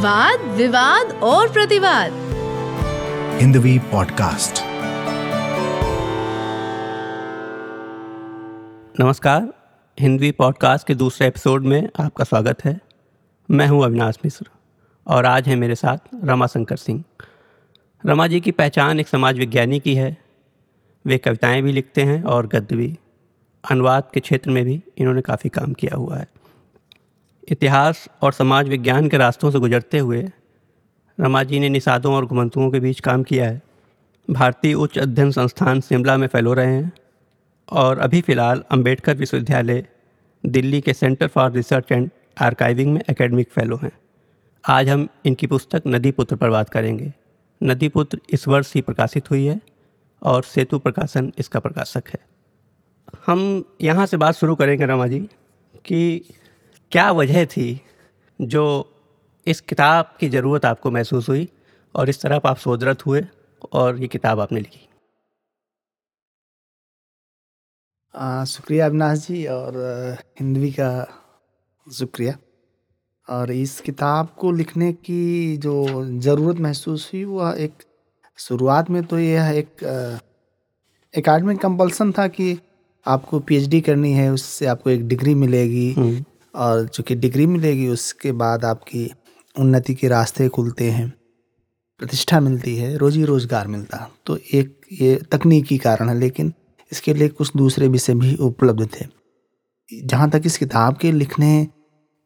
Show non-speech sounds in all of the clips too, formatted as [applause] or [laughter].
वाद विवाद और प्रतिवाद। हिंदवी पॉडकास्ट। नमस्कार हिंदी पॉडकास्ट के दूसरे एपिसोड में आपका स्वागत है। मैं हूँ अविनाश मिश्र और आज है मेरे साथ रमा शंकर सिंह। रमा जी की पहचान एक समाज विज्ञानी की है। वे कविताएँ भी लिखते हैं और गद्य भी। अनुवाद के क्षेत्र में भी इन्होंने काफ़ी काम किया हुआ है। इतिहास और समाज विज्ञान के रास्तों से गुजरते हुए रमा जी ने निषादों और घुमंतुओं के बीच काम किया है। भारतीय उच्च अध्ययन संस्थान शिमला में फैलो रहे हैं और अभी फ़िलहाल अंबेडकर विश्वविद्यालय दिल्ली के centre for research and archiving में एकेडमिक फेलो हैं। आज हम इनकी पुस्तक नदी पुत्र पर बात करेंगे। नदी पुत्र इस वर्ष ही प्रकाशित हुई है और सेतु प्रकाशन इसका प्रकाशक है। हम यहाँ से बात शुरू करेंगे रमा जी, कि क्या वजह थी जो इस किताब की ज़रूरत आपको महसूस हुई और इस तरफ़ आप सोदरत हुए और ये किताब आपने लिखी? शुक्रिया अविनाश जी और हिंदवी का शुक्रिया। और इस किताब को लिखने की जो ज़रूरत महसूस हुई वह एक शुरुआत में तो यह एक एकेडमिक कंपल्सन था कि आपको पीएचडी करनी है उससे आपको एक डिग्री मिलेगी। हम्म। और चूँकि डिग्री मिलेगी, उसके बाद आपकी उन्नति के रास्ते खुलते हैं, प्रतिष्ठा मिलती है, रोजी रोज़गार मिलता तो एक ये तकनीकी कारण है, लेकिन इसके लिए कुछ दूसरे विषय भी उपलब्ध थे। जहाँ तक इस किताब के लिखने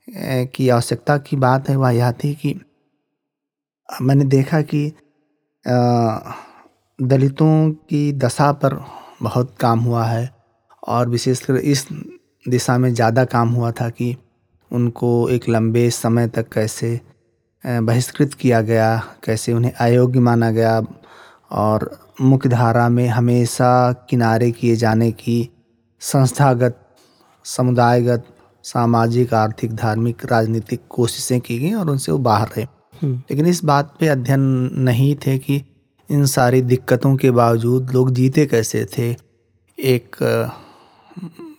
की आवश्यकता की बात है, वह यह थी कि मैंने देखा कि दलितों की दशा पर बहुत काम हुआ है और विशेषकर इस दिशा में ज़्यादा काम हुआ था कि उनको एक लंबे समय तक कैसे बहिष्कृत किया गया कैसे उन्हें अयोग्य माना गया और मुख्य धारा में हमेशा किनारे किए जाने की संस्थागत समुदायगत सामाजिक आर्थिक धार्मिक राजनीतिक कोशिशें की गई और उनसे वो बाहर रहे हम्म। लेकिन इस बात पे अध्ययन नहीं थे कि इन सारी दिक्कतों के बावजूद लोग जीते कैसे थे एक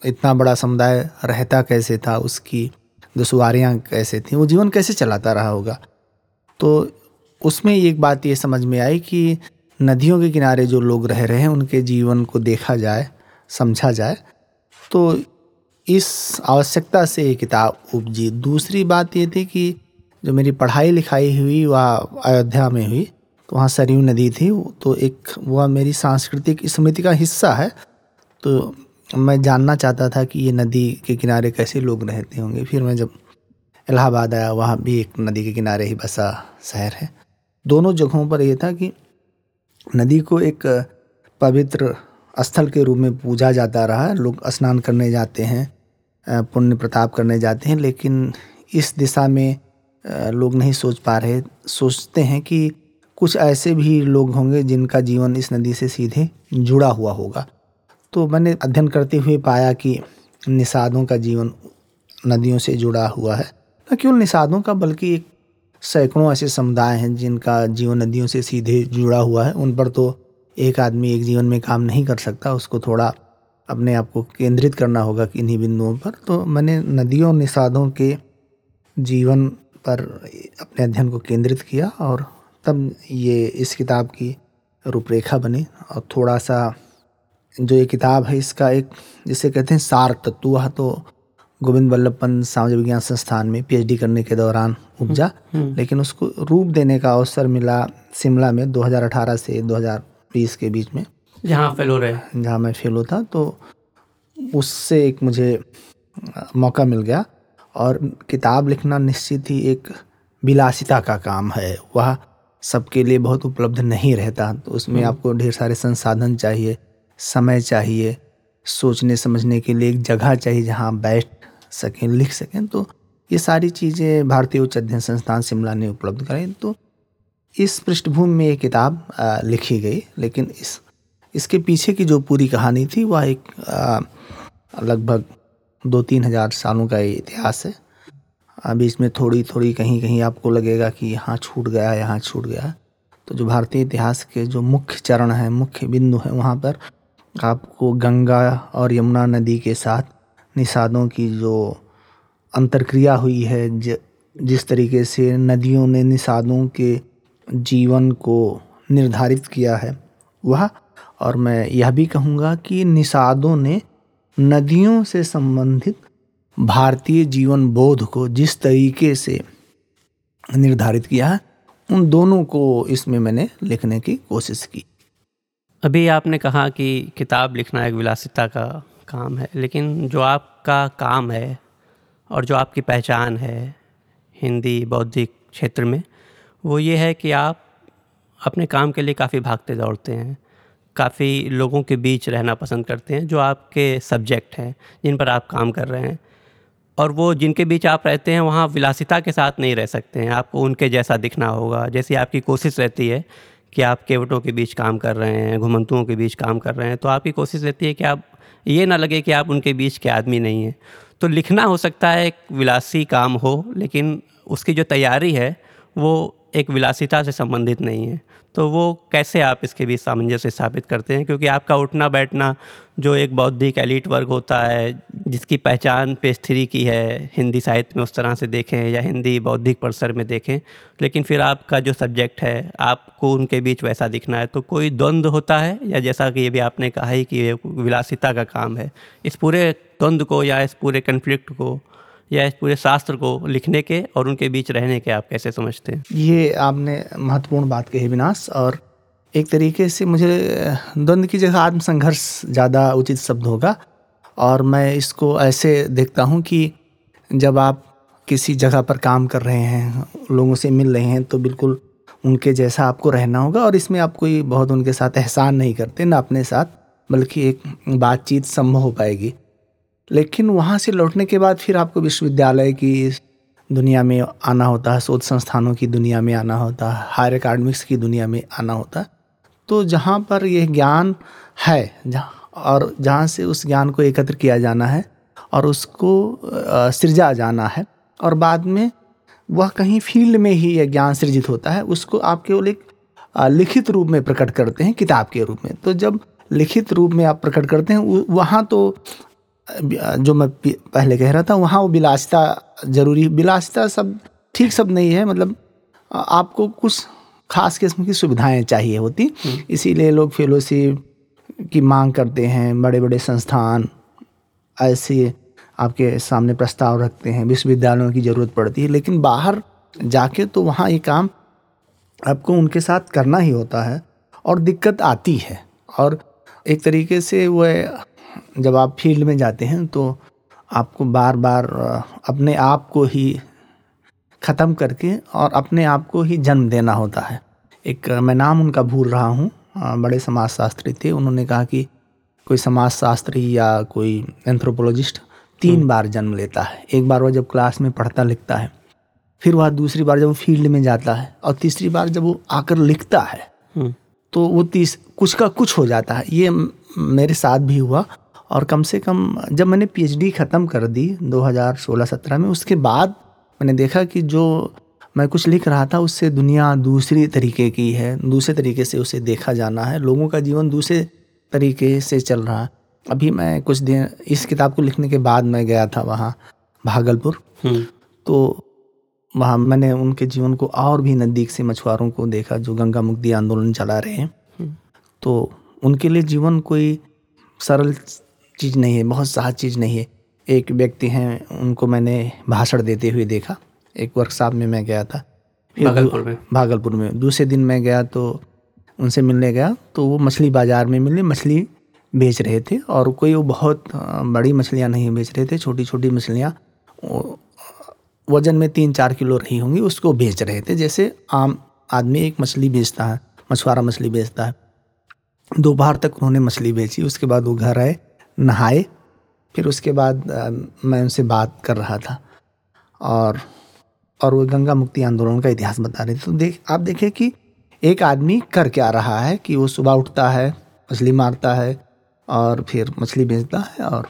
इतना बड़ा समुदाय रहता कैसे था? उसकी दुशवारियाँ कैसे थी? वो जीवन कैसे चलाता रहा होगा? तो उसमें एक बात ये समझ में आई कि नदियों के किनारे जो लोग रह रहे हैं, उनके जीवन को देखा जाए, समझा जाए तो इस आवश्यकता से ये किताब उपजी। दूसरी बात ये थी कि जो मेरी पढ़ाई लिखाई हुई, वह अयोध्या में हुई तो वहाँ सरयू नदी थी तो एक, वह मेरी सांस्कृतिक स्मृति का हिस्सा है तो मैं जानना चाहता था कि ये नदी के किनारे कैसे लोग रहते होंगे। फिर मैं जब इलाहाबाद आया, वहाँ भी एक नदी के किनारे ही बसा शहर है। दोनों जगहों पर यह था कि नदी को एक पवित्र स्थल के रूप में पूजा जाता रहा। लोग स्नान करने जाते हैं पुण्य प्रताप करने जाते हैं, लेकिन इस दिशा में लोग नहीं सोच पा रहे। सोचते हैं कि कुछ ऐसे भी लोग होंगे जिनका जीवन इस नदी से सीधे जुड़ा हुआ होगा। तो मैंने अध्ययन करते हुए पाया कि निषादों का जीवन नदियों से जुड़ा हुआ है। न केवल निषादों का, बल्कि एक सैकड़ों ऐसे समुदाय हैं जिनका जीवन नदियों से सीधे जुड़ा हुआ है। उन पर तो एक आदमी एक जीवन में काम नहीं कर सकता, उसको थोड़ा अपने आप को केंद्रित करना होगा कि इन्हीं बिंदुओं पर। तो मैंने नदियों निषादों के जीवन पर अपने अध्ययन को केंद्रित किया और तब ये इस किताब की रूपरेखा बनी और थोड़ा सा जो ये किताब है इसका एक जिसे कहते हैं सार तत्व वह तो गोविंद वल्लभ पंत सामाजिक विज्ञान संस्थान में पीएचडी करने के दौरान उपजा हम्म, हम्म। लेकिन उसको रूप देने का अवसर मिला शिमला में 2018 से 2020 के बीच में। जहाँ फेलो रहे जहाँ मैं फेलो था तो उससे एक मुझे मौका मिल गया। और किताब लिखना निश्चित ही एक विलासिता का काम है। वह सबके लिए बहुत उपलब्ध नहीं रहता तो उसमें हम्म। आपको ढेर सारे संसाधन चाहिए। समय चाहिए, सोचने समझने के लिए एक जगह चाहिए जहाँ बैठ सकें, लिख सकें। तो ये सारी चीज़ें भारतीय उच्च अध्ययन संस्थान शिमला ने उपलब्ध कराई। तो इस पृष्ठभूमि में ये किताब लिखी गई, लेकिन इस, इसके पीछे की जो पूरी कहानी थी, वह एक लगभग दो तीन हज़ार सालों का इतिहास है। अभी इसमें थोड़ी थोड़ी कहीं कहीं आपको लगेगा कि यहाँ छूट गया, यहाँ छूट गया। तो जो भारतीय इतिहास के जो मुख्य चरण हैं, मुख्य बिंदु हैं, वहाँ पर आपको गंगा और यमुना नदी के साथ निषादों की जो अंतरक्रिया हुई है जिस तरीके से नदियों ने निषादों के जीवन को निर्धारित किया है, वह, और मैं यह भी कहूँगा कि निषादों ने नदियों से संबंधित भारतीय जीवन बोध को जिस तरीके से निर्धारित किया है, उन दोनों को इसमें मैंने लिखने की कोशिश की। अभी आपने कहा कि किताब लिखना एक विलासिता का काम है, लेकिन जो आपका काम है और जो आपकी पहचान है हिंदी बौद्धिक क्षेत्र में, वो ये है कि आप अपने काम के लिए काफ़ी भागते दौड़ते हैं, काफ़ी लोगों के बीच रहना पसंद करते हैं, जो आपके सब्जेक्ट हैं, जिन पर आप काम कर रहे हैं। और वो जिनके बीच आप रहते हैं, वहाँ विलासिता के साथ नहीं रह सकते हैं। आपको उनके जैसा दिखना होगा, जैसी आपकी कोशिश रहती है कि आप केवटों के बीच काम कर रहे हैं, घुमंतुओं के बीच काम कर रहे हैं तो आपकी कोशिश रहती है कि आप, ये ना लगे कि आप उनके बीच के आदमी नहीं हैं। तो लिखना हो सकता है, एक विलासी काम हो, लेकिन उसकी जो तैयारी है, वो एक विलासिता से संबंधित नहीं है। तो वो कैसे आप इसके बीच सामंजस्य स्थापित करते हैं? क्योंकि आपका उठना बैठना जो एक बौद्धिक एलिट वर्ग होता है, जिसकी पहचान पेज थ्री की है, हिंदी साहित्य में उस तरह से देखें या हिंदी बौद्धिक परिसर में देखें, लेकिन फिर आपका जो सब्जेक्ट है, आपको उनके बीच वैसा दिखना है। तो कोई द्वंद्व होता है? या जैसा कि ये भी आपने कहा ही कि ये विलासिता का काम है। इस पूरे द्वंद्व को या इस पूरे कन्फ्लिक्ट को या इस पूरे शास्त्र को लिखने के और उनके बीच रहने के आप कैसे समझते हैं? ये आपने महत्वपूर्ण बात कही विनाश, और एक तरीके से मुझे द्वंद्व की जगह आत्मसंघर्ष ज़्यादा उचित शब्द होगा। और मैं इसको ऐसे देखता हूँ कि जब आप किसी जगह पर काम कर रहे हैं, लोगों से मिल रहे हैं तो बिल्कुल उनके जैसा आपको रहना होगा, और इसमें आप कोई बहुत उनके साथ एहसान नहीं करते, ना अपने साथ, बल्कि एक बातचीत संभव हो पाएगी। लेकिन वहाँ से लौटने के बाद फिर आपको विश्वविद्यालय की दुनिया में आना होता है, शोध संस्थानों की दुनिया में आना होता है, हायर एकेडमिक्स की दुनिया में आना होता है। तो जहाँ पर यह ज्ञान है, जहाँ और जहाँ से उस ज्ञान को एकत्र किया जाना है और उसको सृजा जाना है और बाद में वह कहीं फ़ील्ड में ही यह ज्ञान सृजित होता है, उसको आप केवल एक लिखित रूप में प्रकट करते हैं, किताब के रूप में। तो जब लिखित रूप में आप प्रकट करते हैं वहाँ तो जो मैं पहले कह रहा था वहाँ वो विलासिता ज़रूरी विलासिता सब ठीक सब नहीं है मतलब आपको कुछ खास किस्म की सुविधाएँ चाहिए होती। हम्म। इसीलिए लोग फेलोशिप की मांग करते हैं बड़े बड़े संस्थान ऐसे आपके सामने प्रस्ताव रखते हैं विश्वविद्यालयों की ज़रूरत पड़ती है। लेकिन बाहर जाके तो वहाँ ये काम आपको उनके साथ करना ही होता है और दिक्कत आती है। और एक तरीके से वह जब आप फ़ील्ड में जाते हैं तो आपको बार बार अपने आप को ही ख़त्म करके और अपने आप को ही जन्म देना होता है। एक मैं नाम उनका भूल रहा हूँ बड़े समाज शास्त्री थे। उन्होंने कहा कि कोई समाज शास्त्री या कोई एंथ्रोपोलॉजिस्ट तीन हम्म। बार जन्म लेता है। एक बार वह जब क्लास में पढ़ता लिखता है फिर वह दूसरी बार जब वो फ़ील्ड में जाता है और तीसरी बार जब वो आकर लिखता है हम्म। तो वो तीस कुछ का कुछ हो जाता है। ये मेरे साथ भी हुआ। और कम से कम जब मैंने पीएचडी ख़त्म कर दी 2016-17 में उसके बाद मैंने देखा कि जो मैं कुछ लिख रहा था उससे दुनिया दूसरी तरीके की है दूसरे तरीके से उसे देखा जाना है लोगों का जीवन दूसरे तरीके से चल रहा है अभी मैं कुछ दिन इस किताब को लिखने के बाद मैं गया था वहाँ भागलपुर हम्म। तो वहाँ मैंने उनके जीवन को और भी नज़दीक से मछुआरों को देखा जो गंगा मुक्ति आंदोलन चला रहे हैं हम्म। तो उनके लिए जीवन कोई सरल चीज़ नहीं है बहुत सहज चीज़ नहीं है। एक व्यक्ति हैं उनको मैंने भाषण देते हुए देखा। एक वर्कशॉप में मैं गया था। भागलपुर में? भागलपुर में। दूसरे दिन मैं गया तो उनसे मिलने गया तो वो मछली बाज़ार में मिले मछली बेच रहे थे और कोई वो बहुत बड़ी मछलियाँ नहीं बेच रहे थे छोटी छोटी मछलियाँ वज़न में तीन चार किलो रही होंगी उसको बेच रहे थे। जैसे आम आदमी एक मछली बेचता है मछुआरा मछली बेचता है। दोपहर तक उन्होंने मछली बेची उसके बाद वो घर आए। नहाए। फिर उसके बाद मैं उनसे बात कर रहा था और और वो गंगा मुक्ति आंदोलन का इतिहास बता रहे थे। तो देख, आप देखें कि एक आदमी कर क्या रहा है कि वो सुबह उठता है, मछली मारता है और फिर मछली बेचता है और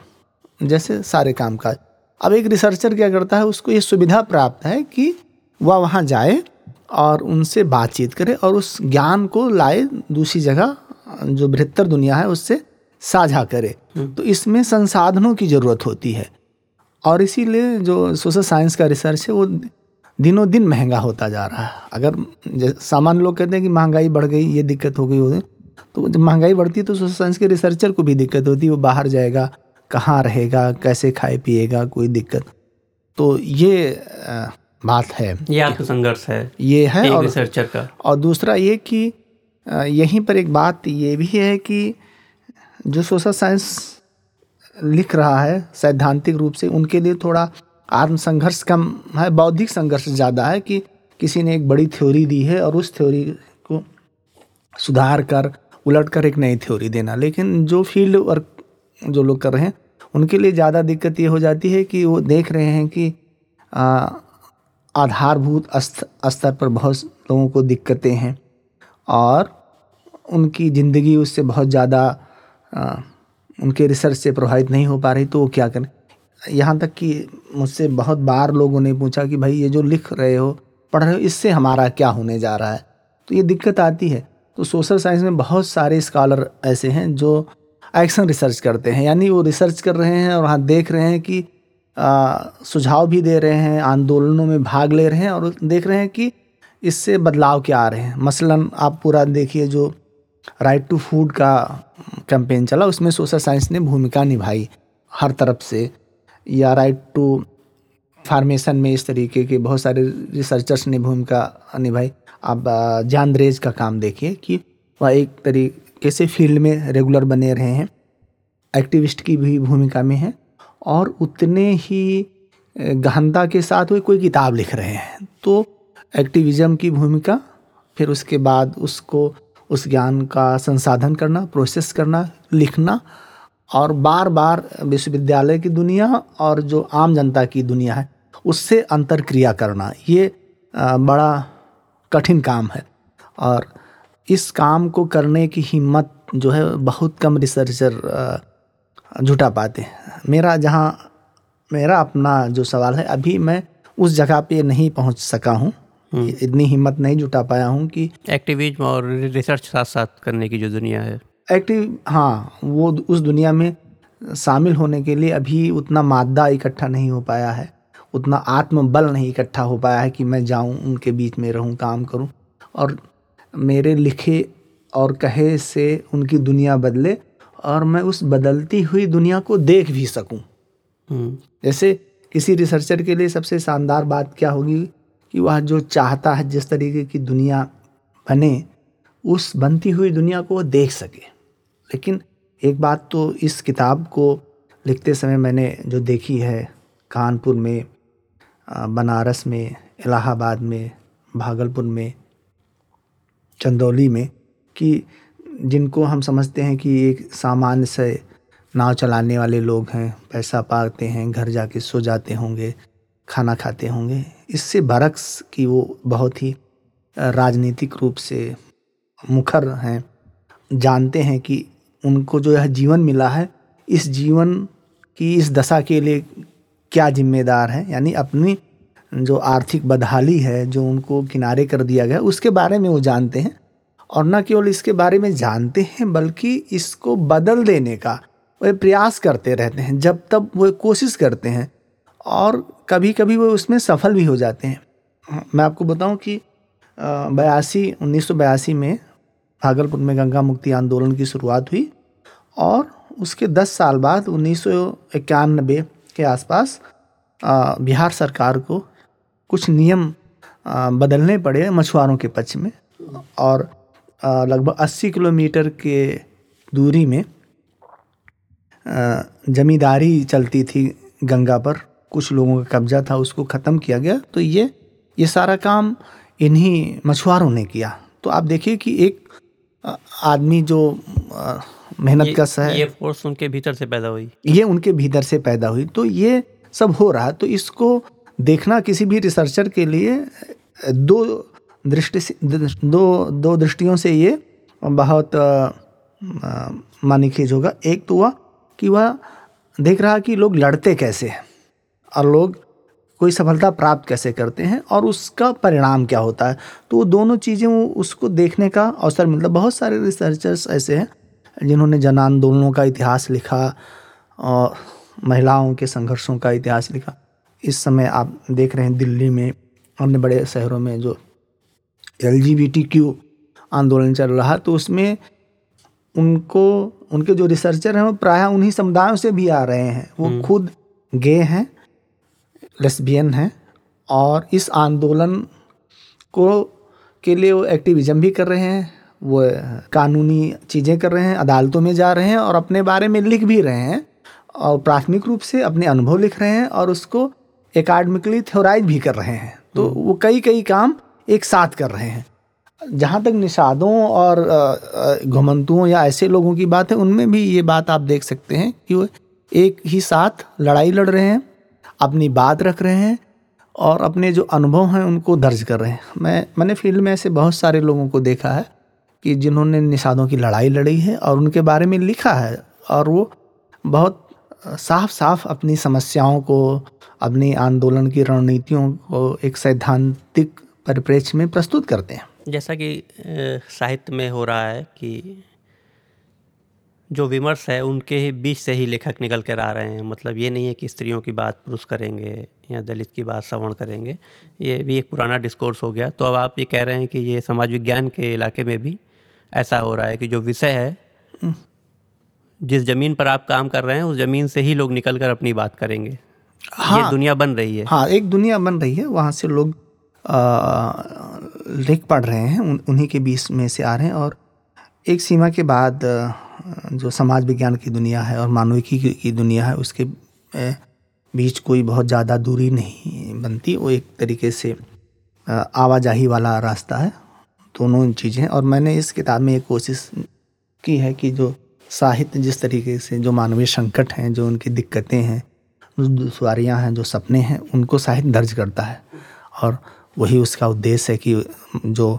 जैसे सारे काम काज अब एक रिसर्चर क्या करता है, उसको ये सुविधा प्राप्त है कि वह वहाँ जाए और उनसे बातचीत करे और उस ज्ञान को लाए दूसरी जगह, जो बृहत्तर दुनिया है, उससे साझा करे। हम्म। तो इसमें संसाधनों की ज़रूरत होती है। और इसीलिए जो सोशल साइंस का रिसर्च है वो दिनों दिन महँगा होता जा रहा है। अगर सामान्य लोग कहते हैं कि महँगाई बढ़ गई ये दिक्कत हो गई हो तो जब महँगाई बढ़ती है तो सोशल साइंस के रिसर्चर को भी दिक्कत होती है। वो बाहर जाएगा कहाँ रहेगा कैसे खाए पिएगा कोई दिक्कत। तो ये बात है। ये आपका संघर्ष है। ये है और रिसर्चर का। और दूसरा ये कि यहीं पर एक बात ये भी है कि जो सोशल साइंस लिख रहा है सैद्धांतिक रूप से उनके लिए थोड़ा आत्म संघर्ष कम है बौद्धिक संघर्ष ज़्यादा है कि किसी ने एक बड़ी थ्योरी दी है और उस थ्योरी को सुधार कर उलट कर एक नई थ्योरी देना। लेकिन जो फ़ील्ड वर्क जो लोग कर रहे हैं उनके लिए ज़्यादा दिक्कत ये हो जाती है कि वो देख रहे हैं कि आ, आधारभूत स्तर पर बहुत लोगों को दिक्कतें हैं और उनकी ज़िंदगी उससे बहुत ज़्यादा उनके रिसर्च से प्रभावित नहीं हो पा रही तो वो क्या करें? यहाँ तक कि मुझसे बहुत बार लोगों ने पूछा कि भाई ये जो लिख रहे हो पढ़ रहे हो इससे हमारा क्या होने जा रहा है? तो ये दिक्कत आती है। तो सोशल साइंस में बहुत सारे स्कॉलर ऐसे हैं जो एक्शन रिसर्च करते हैं यानी वो रिसर्च कर रहे हैं और वहाँ देख रहे हैं कि आ, सुझाव भी दे रहे हैं आंदोलनों में भाग ले रहे हैं और देख रहे हैं कि इससे बदलाव क्या आ रहे हैं। मसलन आप पूरा देखिए जो राइट टू फ़ूड का कैंपेन चला उसमें सोशल साइंस ने भूमिका निभाई हर तरफ़ से। या राइट टू फार्मेशन में इस तरीके के बहुत सारे रिसर्चर्स ने भूमिका निभाई। आप आ, जान द्रेज का काम देखिए कि वह एक तरीके से फ़ील्ड में रेगुलर बने रहे हैं। एक्टिविस्ट की भी भूमिका में है और उतने ही गहनता के साथ वे कोई किताब लिख रहे हैं। तो एक्टिविज़म की भूमिका फिर उसके बाद उसको उस ज्ञान का संसाधन करना प्रोसेस करना, लिखना और बार बार विश्वविद्यालय की दुनिया और जो आम जनता की दुनिया है, उससे अंतर क्रिया करना, ये बड़ा कठिन काम है। और इस काम को करने की हिम्मत जो है, बहुत कम रिसर्चर जुटा पाते हैं। मेरा जहाँ, मेरा अपना जो सवाल है, अभी मैं उस जगह पे नहीं पहुँच सका हूँ। इतनी हिम्मत नहीं जुटा पाया हूँ कि एक्टिविज्म और रिसर्च साथ साथ करने की जो दुनिया है। एक्टिव हाँ वो उस दुनिया में शामिल होने के लिए अभी उतना मादा इकट्ठा नहीं हो पाया है। उतना आत्मबल नहीं इकट्ठा हो पाया है कि मैं जाऊँ उनके बीच में रहूँ काम करूँ। और मेरे लिखे और कहे से उनकी दुनिया बदले और मैं उस बदलती हुई दुनिया को देख भी सकूँ। हम्म, जैसे किसी रिसर्चर के लिए सबसे शानदार बात क्या होगी? कि वह जो चाहता है, जिस तरीके की दुनिया बने, उस बनती हुई दुनिया को वो देख सके। लेकिन एक बात तो इस किताब को लिखते समय मैंने जो देखी है, कानपुर में बनारस में, इलाहाबाद में, भागलपुर में, चंदौली में, कि जिनको हम समझते हैं कि एक सामान्य से नाव चलाने वाले लोग हैं, पैसा पाते हैं, घर जाके सो जाते होंगे, खाना खाते होंगे इससे बरक्स कि वो बहुत ही राजनीतिक रूप से मुखर हैं। जानते हैं कि उनको जो यह जीवन मिला है, इस जीवन की, इस दशा के लिए क्या जिम्मेदार है? यानी अपनी जो आर्थिक बदहाली है, जो उनको किनारे कर दिया गया, उसके बारे में वो जानते हैं। और न केवल इसके बारे में जानते हैं, बल्कि इसको बदल देने का वे प्रयास करते रहते हैं। जब तब वो कोशिश करते हैं और कभी कभी वो उसमें सफल भी हो जाते हैं। मैं आपको बताऊँ कि बयासी, उन्नीस में भागलपुर में गंगा मुक्ति आंदोलन की शुरुआत हुई और उसके 10 साल बाद उन्नीस सौ इक्यानबे के आसपास बिहार सरकार को कुछ नियम बदलने पड़े मछुआरों के पक्ष में और लगभग 80 किलोमीटर के दूरी में जमींदारी चलती थी गंगा पर कुछ लोगों का कब्जा था उसको ख़त्म किया गया। तो ये ये सारा काम इन्हीं मछुआरों ने किया। तो आप देखिए कि एक आदमी जो मेहनत का कश है ये फोर्स उनके भीतर से पैदा हुई। ये उनके भीतर से पैदा हुई। तो ये सब हो रहा। तो इसको देखना किसी भी रिसर्चर के लिए दो दृष्टि से दो दो दृष्टियों से ये बहुत मानी खींच होगा एक तो हुआ कि वह देख रहा कि लोग लड़ते कैसे हैं। और लोग कोई सफलता प्राप्त कैसे करते हैं और उसका परिणाम क्या होता है? तो वो दोनों चीज़ें वो उसको देखने का अवसर मिलता है। बहुत सारे रिसर्चर्स ऐसे हैं जिन्होंने जन आंदोलनों का इतिहास लिखा और महिलाओं के संघर्षों का इतिहास लिखा। इस समय आप देख रहे हैं दिल्ली में अन्य बड़े शहरों में जो एल आंदोलन चल रहा तो उसमें उनको उनके जो रिसर्चर हैं वो प्रायः उन्हीं समुदायों से भी आ रहे हैं। वो खुद गे हैं लेस्बियन हैं और इस आंदोलन को के लिए वो एक्टिविज़म भी कर रहे हैं वो कानूनी चीज़ें कर रहे हैं अदालतों में जा रहे हैं और अपने बारे में लिख भी रहे हैं और प्राथमिक रूप से अपने अनुभव लिख रहे हैं और उसको एकेडमिकली थ्योराइज भी कर रहे हैं। तो वो कई कई काम एक साथ कर रहे हैं। जहाँ तक निषादों और घुमंतुओं या ऐसे लोगों की बात है उनमें भी ये बात आप देख सकते हैं कि वो एक ही साथ लड़ाई लड़ रहे हैं। अपनी बात रख रहे हैं और अपने जो अनुभव हैं उनको दर्ज कर रहे हैं। मैं, मैंने फ़ील्ड में ऐसे बहुत सारे लोगों को देखा है कि जिन्होंने निषादों की लड़ाई लड़ी है और उनके बारे में लिखा है और वो बहुत साफ़ साफ़ अपनी समस्याओं को, अपनी आंदोलन की रणनीतियों को एक सैद्धांतिक परिप्रेक्ष्य में प्रस्तुत करते हैं। जैसा कि साहित्य में हो रहा है कि जो विमर्श है उनके बीच से ही लेखक निकल कर आ रहे हैं। मतलब ये नहीं है कि स्त्रियों की बात पुरुष करेंगे या दलित की बात श्रवण करेंगे। ये भी एक पुराना डिस्कोर्स हो गया। तो अब आप ये कह रहे हैं कि ये समाज विज्ञान के इलाके में भी ऐसा हो रहा है कि जो विषय है हम्म। जिस ज़मीन पर आप काम कर रहे हैं उस ज़मीन से ही लोग निकल कर अपनी बात करेंगे। हाँ, ये दुनिया बन रही है। हाँ एक दुनिया बन रही है। वहाँ से लोग लिख पढ़ रहे हैं उन, उन्हीं के बीच में से आ रहे हैं और एक सीमा के बाद जो समाज विज्ञान की दुनिया है और मानविकी की दुनिया है, उसके बीच कोई बहुत ज़्यादा दूरी नहीं बनती। वो एक तरीके से आवाजाही वाला रास्ता है। दोनों चीज़ें और मैंने इस किताब में एक कोशिश की है कि जो साहित्य, जिस तरीके से जो मानवीय संकट हैं, जो उनकी दिक्कतें हैं, जो दुश्वारियाँ हैं, जो सपने हैं, उनको साहित्य दर्ज करता है। और वही उसका उद्देश्य है कि जो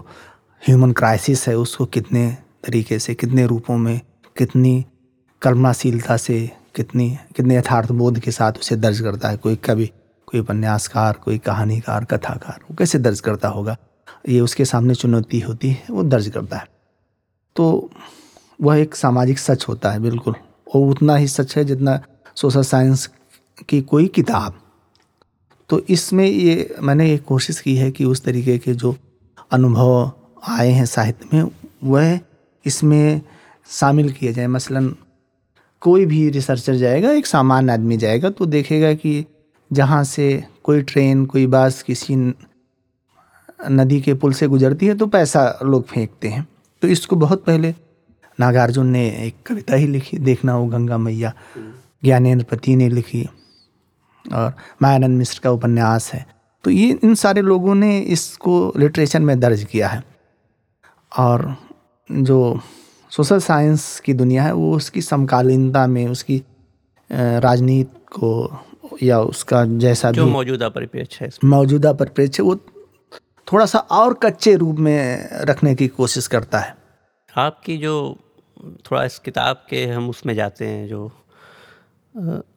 ह्यूमन क्राइसिस है, उसको कितने तरीके से, कितने रूपों में कितनी कल्पनाशीलता से, कितनी, कितने यथार्थ बोध के साथ उसे दर्ज करता है। कोई कवि, कोई उपन्यासकार, कोई कहानीकार, कथाकार, वो कैसे दर्ज करता होगा? ये उसके सामने चुनौती होती है, वो दर्ज करता है। तो वह एक सामाजिक सच होता है, बिल्कुल। और उतना ही सच है जितना सोशल साइंस की कोई किताब। तो इसमें ये, मैंने ये कोशिश की है कि उस तरीके के जो अनुभव आए हैं साहित्य में, वह इसमें शामिल किए जाए। मसलन, कोई भी रिसर्चर जाएगा, एक सामान्य आदमी जाएगा तो देखेगा कि जहाँ से कोई ट्रेन, कोई बस किसी नदी के पुल से गुजरती है तो पैसा लोग फेंकते हैं। तो इसको बहुत पहले नागार्जुन ने एक कविता ही लिखी, देखना हो गंगा मैया ज्ञानेन्द्र पति ने लिखी, और मायानंद मिश्र का उपन्यास है। तो ये, इन सारे लोगों ने इसको लिटरेचर में दर्ज किया है। और जो सोशल साइंस की दुनिया है वो उसकी समकालीनता में उसकी राजनीति को या उसका जैसा जो मौजूदा परिप्रेक्ष्य है मौजूदा परिप्रेक्ष्य वो थोड़ा सा और कच्चे रूप में रखने की कोशिश करता है। आपकी जो थोड़ा इस किताब के हम उसमें जाते हैं जो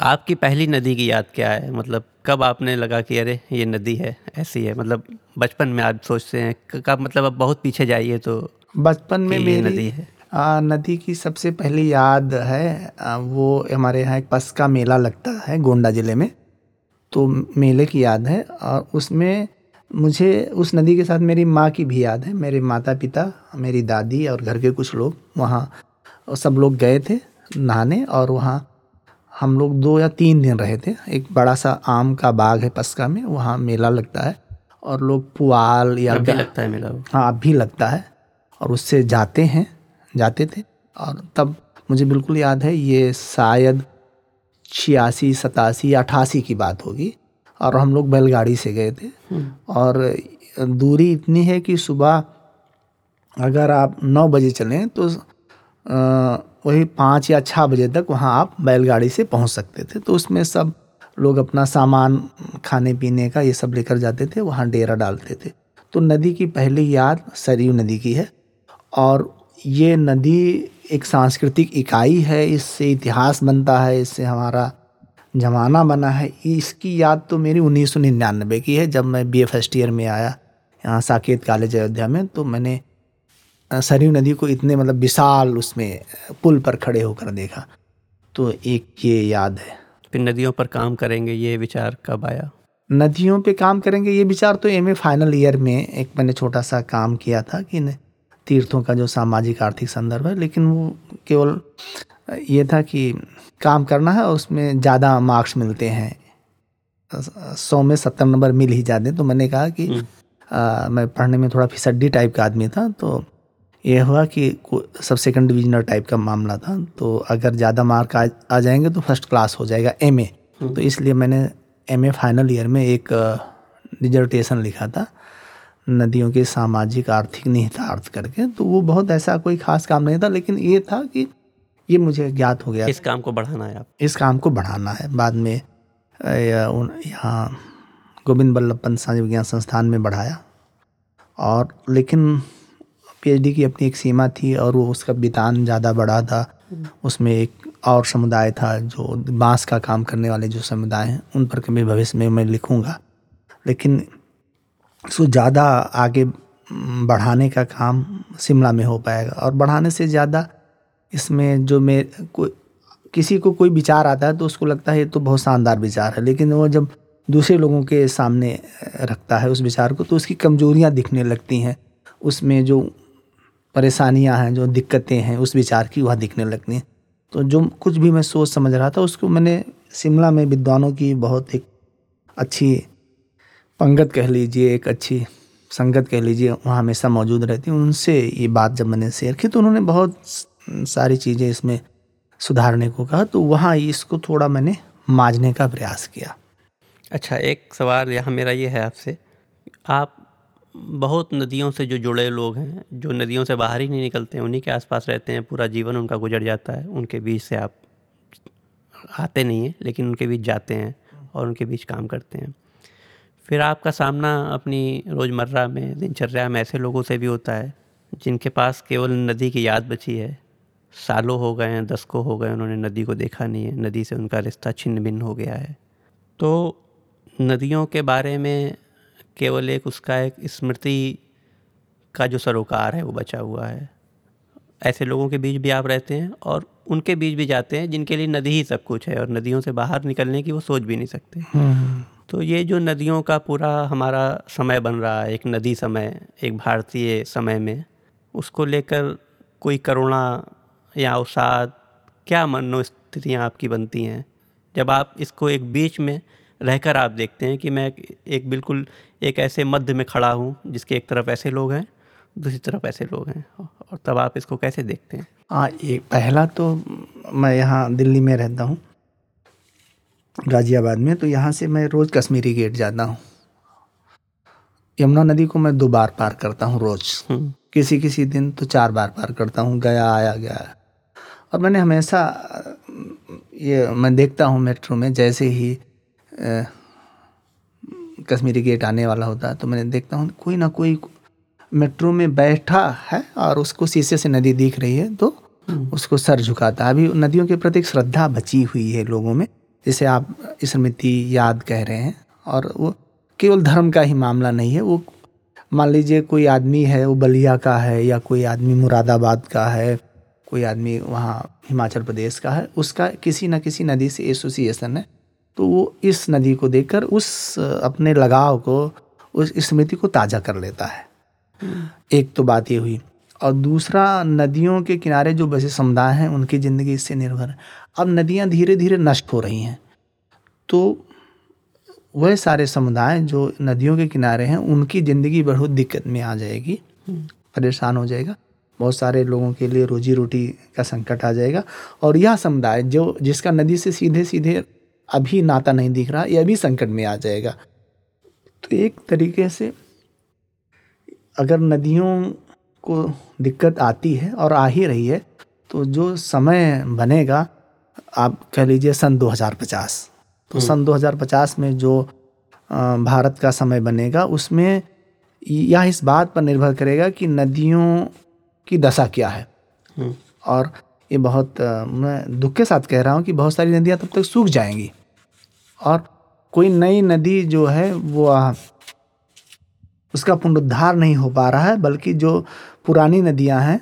आपकी पहली नदी की याद क्या है? मतलब कब आपने लगा कि अरे ये नदी है ऐसी है? मतलब बचपन में आप सोचते हैं कब मतलब अब बहुत पीछे जाइए तो बचपन में मेरी नदी है। नदी की सबसे पहली याद है वो हमारे यहाँ एक पस का मेला लगता है गोंडा ज़िले में। तो मेले की याद है और उसमें मुझे उस नदी के साथ मेरी माँ की भी याद है मेरे माता पिता मेरी दादी और घर के कुछ लोग वहाँ सब लोग गए थे नहाने और वहाँ हम लोग दो या तीन दिन रहे थे। एक बड़ा सा आम का बाग है पस्का में वहाँ मेला लगता है और लोग पुआल या अब भी लगता है मेला? हाँ अब भी लगता है और उससे जाते हैं। जाते थे। और तब मुझे बिल्कुल याद है ये शायद छियासी सतासी अठासी की बात होगी। और हम लोग बैलगाड़ी से गए थे। हम्म। और दूरी इतनी है कि सुबह अगर आप नौ बजे चलें तो वही पाँच या छः बजे तक वहाँ आप बैलगाड़ी से पहुँच सकते थे। तो उसमें सब लोग अपना सामान खाने पीने का ये सब लेकर जाते थे वहाँ डेरा डालते थे। तो नदी की पहली याद सरयू नदी की है। और ये नदी एक सांस्कृतिक इकाई है इससे इतिहास बनता है इससे हमारा जमाना बना है। इसकी याद तो मेरी उन्नीस सौ निन्यानबे की है जब मैं बी ए फ़र्स्ट ईयर में आया यहाँ साकेत कॉलेज अयोध्या में तो मैंने सरयू नदी को इतने मतलब विशाल उसमें पुल पर खड़े होकर देखा। तो एक ये याद है। फिर नदियों पर काम करेंगे ये विचार कब आया? नदियों पे काम करेंगे ये विचार तो एमए फाइनल ईयर में एक मैंने छोटा सा काम किया था कि न- तीर्थों का जो सामाजिक आर्थिक संदर्भ है लेकिन वो केवल ये था कि काम करना है और उसमें ज़्यादा मार्क्स मिलते हैं। सौ में सत्तर नंबर मिल ही जाते हैं। तो मैंने कहा कि आ, मैं पढ़ने में थोड़ा फिसड्डी टाइप का आदमी था तो ये हुआ कि सब सेकंड डिविजनल टाइप का मामला था। तो अगर ज़्यादा मार्क आ, आ जाएँगे तो फ़र्स्ट क्लास हो जाएगा एमए। तो इसलिए मैंने एमए फाइनल ईयर में एक डिजर्टेशन लिखा था। नदियों के सामाजिक आर्थिक निहितार्थ करके तो वो बहुत ऐसा कोई खास काम नहीं था लेकिन ये था कि ये मुझे ज्ञात हो गया। इस काम को बढ़ाना है आप। इस काम को बढ़ाना है। बाद में यहाँ गोविंद बल्लभ पंत सामाजिक विज्ञान संस्थान में बढ़ाया। और लेकिन पीएचडी की अपनी एक सीमा थी और वो उसका वितान ज़्यादा बड़ा था। उसमें एक और समुदाय था जो बाँस का काम करने वाले जो समुदाय हैं उन पर कभी भविष्य में मैं लिखूँगा। लेकिन उसको ज़्यादा आगे बढ़ाने का काम शिमला में हो पाएगा। और बढ़ाने से ज़्यादा इसमें जो मैं कोई किसी को कोई विचार आता है तो उसको लगता है ये तो बहुत शानदार विचार है, लेकिन वो जब दूसरे लोगों के सामने रखता है उस विचार को तो उसकी कमजोरियाँ दिखने लगती हैं। उसमें जो परेशानियाँ हैं, जो दिक्कतें हैं उस विचार की वह दिखने लगती हैं। तो जो कुछ भी मैं सोच समझ रहा था उसको मैंने शिमला में विद्वानों की बहुत एक अच्छी पंगत कह लीजिए, एक अच्छी संगत कह लीजिए, वहाँ हमेशा मौजूद रहती उनसे ये बात जब मैंने शेयर की तो उन्होंने बहुत सारी चीज़ें इसमें सुधारने को कहा तो वहाँ इसको थोड़ा मैंने माजने का प्रयास किया। अच्छा एक सवाल यहाँ मेरा ये है आपसे। आप बहुत नदियों से जो जुड़े लोग हैं, जो नदियों से बाहर ही नहीं निकलते हैं, उन्हीं के आसपास रहते हैं, पूरा जीवन उनका गुजर जाता है, उनके बीच से आप आते नहीं हैं, लेकिन उनके बीच जाते हैं और उनके बीच काम करते हैं। फिर आपका सामना अपनी रोज़मर्रा में, दिनचर्या में ऐसे लोगों से भी होता है, जिनके पास केवल नदी की याद बची है। सालों हो गए हैं दशकों हो गए, उन्होंने नदी को देखा नहीं है, नदी से उनका रिश्ता छिन्न भिन्न हो गया है। तो नदियों के बारे में केवल एक उसका एक स्मृति का जो सरोकार है, वो बचा हुआ है। ऐसे लोगों के बीच भी आप रहते हैं और उनके बीच भी जाते हैं, जिनके लिए नदी ही सब कुछ है और नदियों से बाहर निकलने की वो सोच भी नहीं सकते। तो ये जो नदियों का पूरा हमारा समय बन रहा है, एक नदी समय, एक भारतीय समय में, उसको लेकर कोई करुणा या अवसाद, क्या मनोस्थितियाँ आपकी बनती हैं? जब आप इसको एक बीच में रहकर आप देखते हैं कि मैं एक बिल्कुल एक ऐसे मध्य में खड़ा हूँ, जिसके एक तरफ़ ऐसे लोग हैं, दूसरी तरफ़ ऐसे लोग हैं, और तब आप इसको कैसे देखते हैं? हाँ एक पहला तो मैं यहाँ दिल्ली में रहता हूँ। गाजियाबाद में तो यहाँ से मैं रोज़ कश्मीरी गेट जाता हूँ। यमुना नदी को मैं दो बार पार करता हूँ रोज़। हम्म, किसी किसी दिन तो चार बार पार करता हूँ गया आया गया। और मैंने हमेशा ये मैं देखता हूँ मेट्रो में जैसे ही अ, कश्मीरी गेट आने वाला होता है तो मैंने देखता हूँ कोई ना कोई मेट्रो में बैठा है और उसको शीशे से नदी दिख रही है तो उसको सर झुकाता है। अभी नदियों के प्रति श्रद्धा बची हुई है लोगों में जिसे आप स्मृति याद कह रहे हैं और वो केवल धर्म का ही मामला नहीं है वो मान लीजिए कोई आदमी है वो बलिया का है या कोई आदमी मुरादाबाद का है कोई आदमी वहाँ हिमाचल प्रदेश का है उसका किसी न किसी नदी से एसोसिएशन है तो वो इस नदी को देखकर उस अपने लगाव को उस स्मृति को ताज़ा कर लेता है। एक तो बात ये हुई और दूसरा नदियों के किनारे जो बसे समुदाय हैं उनकी ज़िंदगी इससे निर्भर है। अब नदियाँ धीरे धीरे नष्ट हो रही हैं। तो वह सारे समुदाय जो नदियों के किनारे हैं उनकी ज़िंदगी बहुत दिक्कत में आ जाएगी। परेशान हो जाएगा। बहुत सारे लोगों के लिए रोजी रोटी का संकट आ जाएगा। और यह समुदाय जो जिसका नदी से सीधे सीधे अभी नाता नहीं दिख रहा यह भी संकट में आ जाएगा। तो एक तरीके से अगर नदियों को दिक्कत आती है और आ ही रही है तो जो समय बनेगा आप कह लीजिए सन 2050 तो सन 2050 में जो भारत का समय बनेगा उसमें यह इस बात पर निर्भर करेगा कि नदियों की दशा क्या है। हम्म, और ये बहुत मैं दुख के साथ कह रहा हूँ कि बहुत सारी नदियाँ तब तक सूख जाएँगी। और कोई नई नदी जो है वो उसका पुनरुद्धार नहीं हो पा रहा है बल्कि जो पुरानी नदियाँ हैं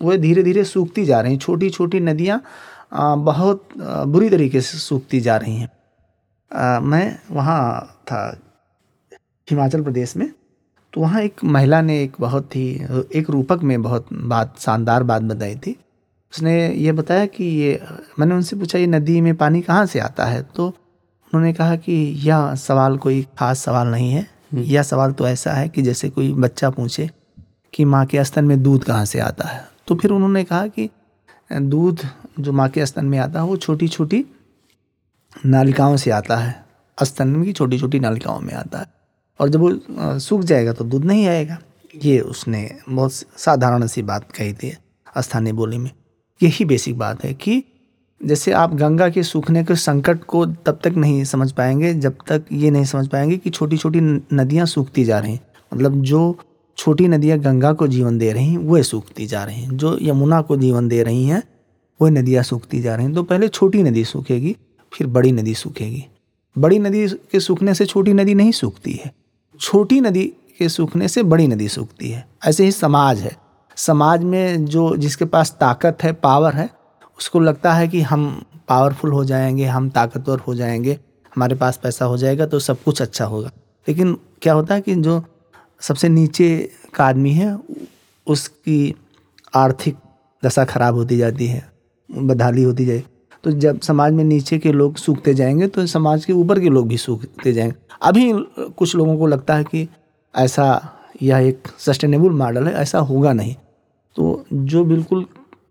वो धीरे धीरे सूखती जा रही हैं। छोटी छोटी नदियाँ बहुत बुरी तरीके से सूखती जा रही हैं। मैं वहाँ था हिमाचल प्रदेश में तो वहाँ एक महिला ने एक बहुत ही एक रूपक में बहुत बात शानदार बात बताई थी। उसने ये बताया कि ये मैंने उनसे पूछा ये नदी में पानी कहाँ से आता है? तो उन्होंने कहा कि यह सवाल कोई खास सवाल नहीं है। यह सवाल तो ऐसा है कि जैसे कोई बच्चा पूछे कि माँ के स्तन में दूध कहाँ से आता है? तो फिर उन्होंने कहा कि, दूध जो माँ के स्तन में आता है, वो छोटी छोटी नालिकाओं से आता है। स्तन की छोटी छोटी नालिकाओं में आता है। और जब वो सूख जाएगा तो दूध नहीं आएगा। ये उसने बहुत साधारण सी बात कही थी स्थानीय बोली में। यही बेसिक बात है कि जैसे आप गंगा के सूखने के संकट को तब तक नहीं समझ पाएँगे, जब तक ये नहीं समझ पाएँगे कि छोटी छोटी नदियाँ सूखती जा रही हैं। मतलब जो छोटी नदियाँ गंगा को जीवन दे रही हैं, वह सूखती जा रही हैं। जो यमुना को जीवन दे रही हैं, वह नदियाँ सूखती जा रही हैं। तो पहले छोटी नदी सूखेगी, फिर बड़ी नदी सूखेगी। बड़ी नदी के सूखने से छोटी नदी नहीं सूखती है। छोटी नदी के सूखने से बड़ी नदी सूखती है। ऐसे ही समाज है। समाज में जो जिसके पास ताकत है, पावर है, उसको लगता है कि हम पावरफुल हो जाएँगे, हम ताकतवर हो जाएँगे, हमारे पास पैसा हो जाएगा तो सब कुछ अच्छा होगा। लेकिन क्या होता है कि जो सबसे नीचे का आदमी है, उसकी आर्थिक दशा खराब होती जाती है, बदहाली होती जाए। तो जब समाज में नीचे के लोग सूखते जाएँगे तो समाज के ऊपर के लोग भी सूखते जाएँगे। अभी कुछ लोगों को लगता है कि ऐसा यह एक सस्टेनेबल मॉडल है, ऐसा होगा नहीं। तो जो बिल्कुल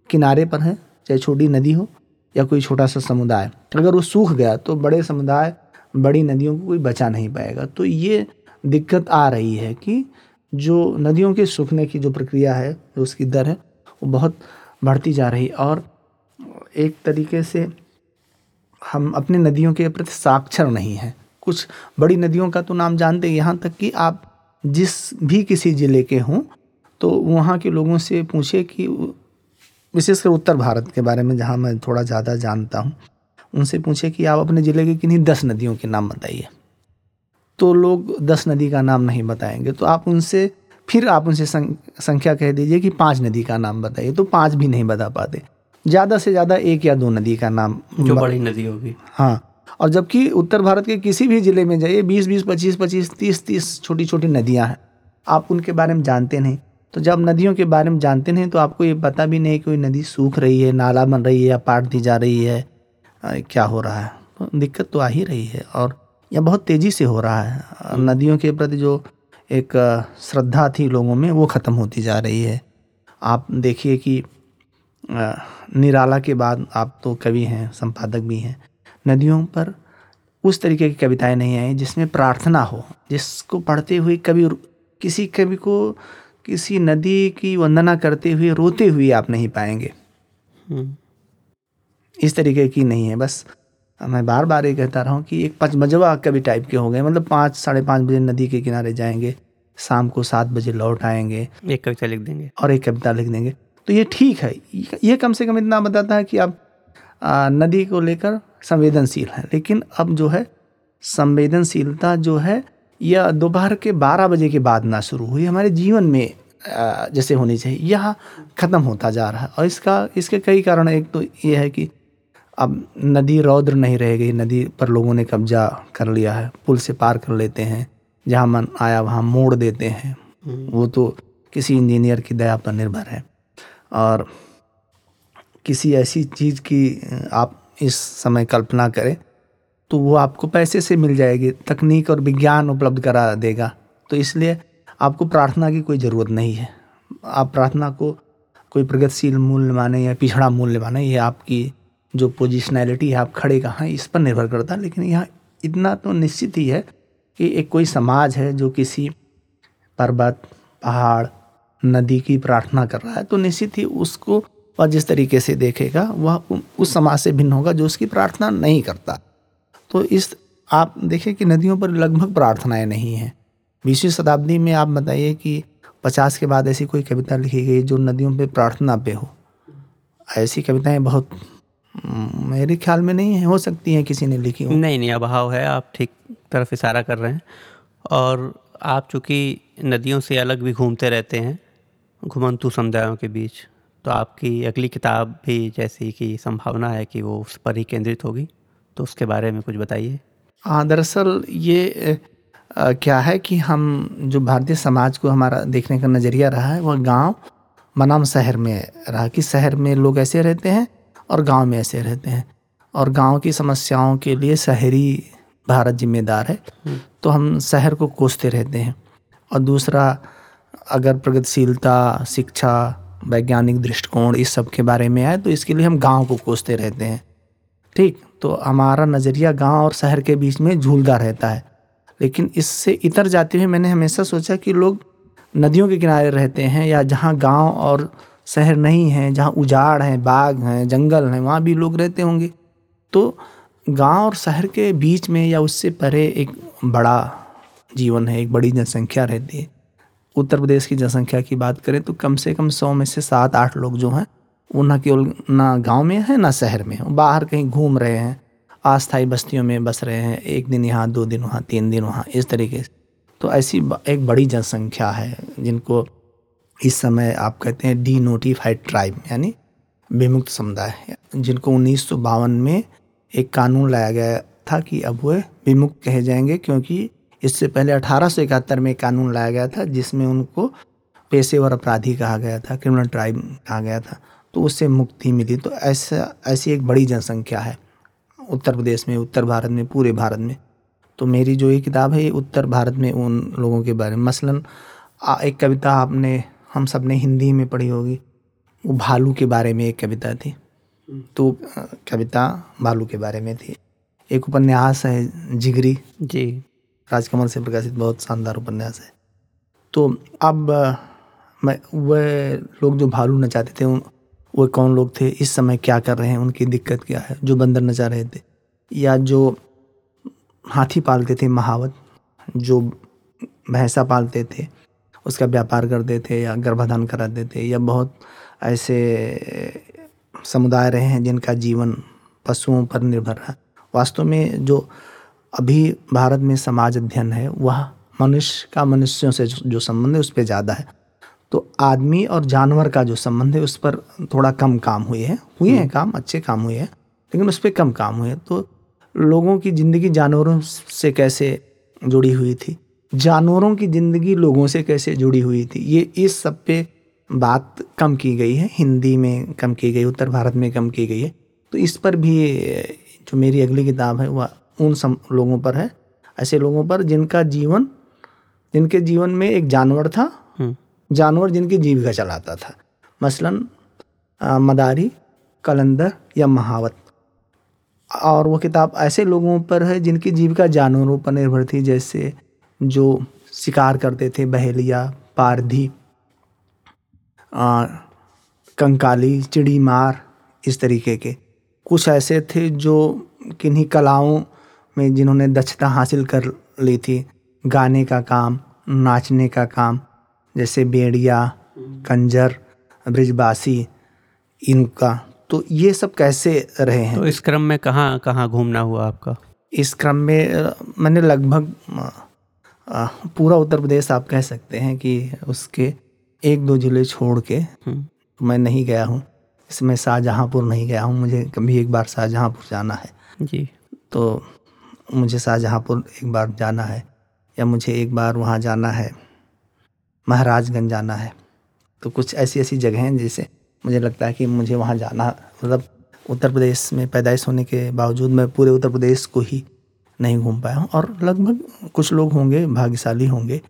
किनारे पर है, चाहे छोटी नदी हो या कोई छोटा सा समुदाय, अगर वो सूख गया तो बड़े समुदाय बड़ी नदियों को कोई बचा नहीं पाएगा। तो ये दिक्कत आ रही है कि जो नदियों के सूखने की जो प्रक्रिया है उसकी दर है, वो बहुत बढ़ती जा रही है। और एक तरीके से हम अपने नदियों के प्रति साक्षर नहीं हैं। कुछ बड़ी नदियों का तो नाम जानते हैं, यहाँ तक कि आप जिस भी किसी ज़िले के हों तो वहाँ के लोगों से पूछे कि विशेषकर उत्तर भारत के बारे में जहाँ मैं थोड़ा ज़्यादा जानता हूँ, उनसे पूछे कि आप अपने ज़िले के किन्हीं दस नदियों के नाम बताइए। तो लोग दस नदी का नाम नहीं बताएँगे। तो आप उनसे फिर आप उनसे संख्या कह दीजिए कि पाँच नदी का नाम बताइए तो पाँच भी नहीं बता पाते। ज़्यादा से ज़्यादा एक या दो नदी का नाम जो बड़ी नदी होगी। हाँ और जबकि उत्तर भारत के किसी भी ज़िले में जाइए बीस बीस पच्चीस पच्चीस तीस तीस छोटी छोटी नदियाँ हैं। आप उनके बारे में जानते नहीं। तो जब नदियों के बारे में जानते नहीं तो आपको ये पता भी नहीं कोई नदी सूख रही है नाला बन रही है या पाट दी जा रही है। क्या हो रहा है? तो दिक्कत तो आ ही रही है। और यह बहुत तेज़ी से हो रहा है। नदियों के प्रति जो एक श्रद्धा थी लोगों में वो ख़त्म होती जा रही है। आप देखिए कि निराला के बाद आप तो कवि हैं संपादक भी हैं। नदियों पर उस तरीके की कविताएँ नहीं आई जिसमें प्रार्थना हो जिसको पढ़ते हुए कभी किसी कवि को किसी नदी की वंदना करते हुए रोते हुए आप नहीं पाएँगे। इस तरीके की नहीं है बस मैं बार बार ये कहता रहा हूँ कि एक पचमजवा कभी टाइप के हो गए मतलब पाँच साढ़े पाँच बजे नदी के किनारे जाएँगे शाम को सात बजे लौट आएँगे। एक कविता लिख देंगे। और एक कविता लिख देंगे। तो ये ठीक है ये कम से कम इतना बताता है कि आप नदी को लेकर संवेदनशील हैं लेकिन अब जो है संवेदनशीलता जो है यह दोपहर के बारह बजे के बाद ना शुरू हुई। हमारे जीवन में जैसे होनी चाहिए यह ख़त्म होता जा रहा है। और इसका इसके कई कारण एक तो ये है कि अब नदी रौद्र नहीं रह गई नदी पर लोगों ने कब्जा कर लिया है पुल से पार कर लेते हैं जहाँ मन आया वहाँ मोड़ देते हैं। वो तो किसी इंजीनियर की दया पर निर्भर है। और किसी ऐसी चीज़ की आप इस समय कल्पना करें तो वो आपको पैसे से मिल जाएगी तकनीक और विज्ञान उपलब्ध करा देगा। तो इसलिए आपको प्रार्थना की कोई ज़रूरत नहीं है। आप प्रार्थना को कोई प्रगतिशील मूल्य माने या पिछड़ा मूल्य माने ये आपकी जो पोजिशनैलिटी है आप खड़े कहाँ इस पर निर्भर करता है। लेकिन यहाँ इतना तो निश्चित ही है कि एक कोई समाज है जो किसी पर्वत, पहाड़, नदी की प्रार्थना कर रहा है तो निश्चित ही उसको वह जिस तरीके से देखेगा, वह उस समाज से भिन्न होगा जो उसकी प्रार्थना नहीं करता। तो इस, आप देखें कि नदियों पर लगभग प्रार्थनाएँ नहीं हैं। बीसवीं शताब्दी में आप बताइए कि पचास के बाद ऐसी कोई कविता लिखी गई जो नदियों पे प्रार्थना पे हो। ऐसी कविताएँ बहुत मेरे ख्याल में नहीं है हो सकती है किसी ने लिखी हो। नहीं नहीं अभाव है आप ठीक तरफ़ इशारा कर रहे हैं। और आप चूँकि नदियों से अलग भी घूमते रहते हैं घुमंतु समुदायों के बीच तो आपकी अगली किताब भी जैसी कि संभावना है कि वो उस पर ही केंद्रित होगी तो उसके बारे में कुछ बताइए। हाँ दरअसल ये अ, क्या है कि हम जो भारतीय समाज को हमारा देखने का नज़रिया रहा है वह गाँव बनाम शहर में रहा कि शहर में लोग ऐसे रहते हैं और गाँव में ऐसे रहते हैं। और गाँव की समस्याओं के लिए शहरी भारत जिम्मेदार है। तो हम शहर को कोसते रहते हैं। और दूसरा अगर प्रगतिशीलता शिक्षा वैज्ञानिक दृष्टिकोण इस सब के बारे में आए तो इसके लिए हम गाँव को कोसते रहते हैं। ठीक? तो हमारा नज़रिया गाँव और शहर के बीच में झूलता रहता है। लेकिन इससे इतर जाते हुए मैंने हमेशा सोचा कि लोग नदियों के किनारे रहते हैं या जहाँ गाँव और शहर नहीं हैं, जहाँ उजाड़ हैं, बाग हैं, जंगल हैं, वहाँ भी लोग रहते होंगे। तो गाँव और शहर के बीच में या उससे परे एक बड़ा जीवन है, एक बड़ी जनसंख्या रहती है। उत्तर प्रदेश की जनसंख्या की बात करें तो कम से कम सौ में से सात आठ लोग जो हैं, वो ना केवल ना गाँव में है, ना शहर में बाहर कहीं घूम रहे हैं, अस्थायी बस्तियों में बस रहे हैं, एक दिन यहाँ, दो दिन वहाँ, तीन दिन वहाँ, इस तरीके से। तो ऐसी एक बड़ी जनसंख्या है, जिनको इस समय आप कहते हैं डी नोटिफाइड ट्राइब यानी विमुक्त समुदाय जिनको उन्नीस सौ बावन में एक कानून लाया गया था कि अब वह विमुक्त कहे जाएँगे, क्योंकि इससे पहले अठारह सौ इकहत्तर में कानून लाया गया था, जिसमें उनको पेशेवर अपराधी कहा गया था क्रिमिनल ट्राइब कहा गया था तो उससे मुक्ति मिली। तो ऐसा, ऐसी एक बड़ी जनसंख्या है उत्तर प्रदेश में, उत्तर भारत में, पूरे भारत में। तो मेरी जो ये किताब है, ये उत्तर भारत में उन लोगों के बारे में। मसलन एक कविता आपने हम सबने हिंदी में पढ़ी होगी। वो भालू के बारे में एक कविता थी। तो कविता भालू के बारे में थी। एक उपन्यास है जिगरी। जी। राजकमल से प्रकाशित बहुत शानदार उपन्यास है। तो अब मैं वह लोग जो भालू नचाते थे वो कौन लोग थे इस समय क्या कर रहे हैं उनकी दिक्कत क्या है जो बंदर नचा रहे थे या जो हाथी पालते थे महावत जो भैंसा पालते थे उसका व्यापार करते थे या गर्भाधान कराते थे या बहुत ऐसे समुदाय रहे हैं जिनका जीवन पशुओं पर निर्भर है वास्तव में जो अभी भारत में समाज अध्ययन है वह मनुष्य का मनुष्यों से जो संबंध है उस पर ज़्यादा है। तो आदमी और जानवर का जो संबंध है उस पर थोड़ा कम काम हुए हैं। हुए हैं काम अच्छे काम हुए हैं लेकिन उस पर कम काम हुए हैं। तो लोगों की ज़िंदगी जानवरों से कैसे जुड़ी हुई थी? जानवरों की ज़िंदगी लोगों से कैसे जुड़ी हुई थी? ये इस सब पे बात कम की गई है हिंदी में कम की गई उत्तर भारत में कम की गई है। तो इस पर भी जो मेरी अगली किताब है वह उन सम लोगों पर है। ऐसे लोगों पर जिनका जीवन जिनके जीवन में एक जानवर था हम्म, जानवर जिनकी जीविका चलाता था। मसलन अ, मदारी कलंदर या महावत। और वो किताब ऐसे लोगों पर है जिनकी जीविका जानवरों पर निर्भर थी जैसे जो शिकार करते थे बहेलिया पारधी कंकाली चिड़ी मार इस तरीके के। कुछ ऐसे थे जो किन्हीं कलाओं में जिन्होंने दक्षता हासिल कर ली थी। गाने का काम नाचने का काम जैसे बेड़िया कंजर ब्रिजबासी इनका तो ये सब कैसे रहे हैं? तो इस क्रम में कहाँ कहाँ घूमना हुआ आपका? इस क्रम में मैंने लगभग पूरा उत्तर प्रदेश आप कह सकते हैं कि उसके एक दो ज़िले छोड़ के हम्म, मैं नहीं गया हूँ। इसमें शाहजहाँपुर नहीं गया हूँ। मुझे कभी एक बार शाहजहाँपुर जाना है। जी। तो मुझे शाहजहाँपुर एक बार जाना है या मुझे एक बार वहाँ जाना है महाराजगंज जाना है। तो कुछ ऐसी ऐसी जगह हैं जैसे मुझे लगता है कि मुझे वहाँ जाना मतलब उत्तर प्रदेश में पैदाइश होने के बावजूद मैं पूरे उत्तर प्रदेश को ही नहीं घूम पाया हूँ। और लगभग कुछ लोग होंगे, भाग्यशाली होंगे,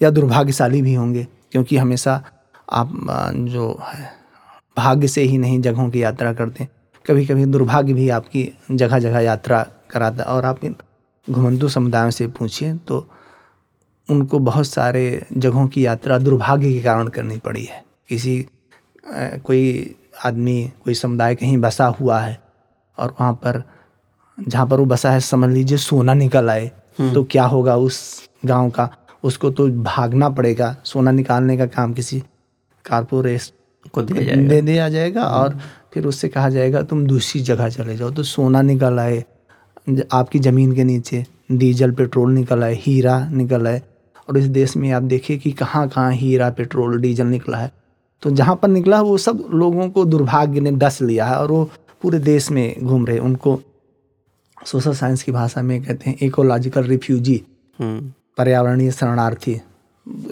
या दुर्भाग्यशाली भी होंगे, क्योंकि हमेशा आप जो है, भाग्य से ही नहीं जगहों की यात्रा करते कभी कभी दुर्भाग्य भी आपकी जगह जगह यात्रा कराता और आप इन घुमंतु समुदायों से पूछिए तो उनको बहुत सारे जगहों की यात्रा दुर्भाग्य के कारण करनी पड़ी है। किसी कोई आदमी, कोई समुदाय कहीं बसा हुआ है, और वहाँ पर जहाँ पर वो बसा है समझ लीजिए सोना निकल आए तो क्या होगा उस गाँव का? उसको तो भागना पड़ेगा सोना निकालने का काम किसी कारपोरेट को दिया जाएगा। दे दिया जाएगा और फिर उससे कहा जाएगा तुम दूसरी जगह चले जाओ। तो सोना निकल आए आपकी ज़मीन के नीचे डीजल पेट्रोल निकल आए हीरा निकल आए। और इस देश में आप देखिए कि कहाँ कहाँ हीरा पेट्रोल डीजल निकला है। तो जहाँ पर निकला वो सब लोगों को दुर्भाग्य ने डस लिया है और वो पूरे देश में घूम रहे उनको सोशल साइंस की भाषा में कहते हैं इकोलॉजिकल रिफ्यूजी हम्म। पर्यावरणीय शरणार्थी।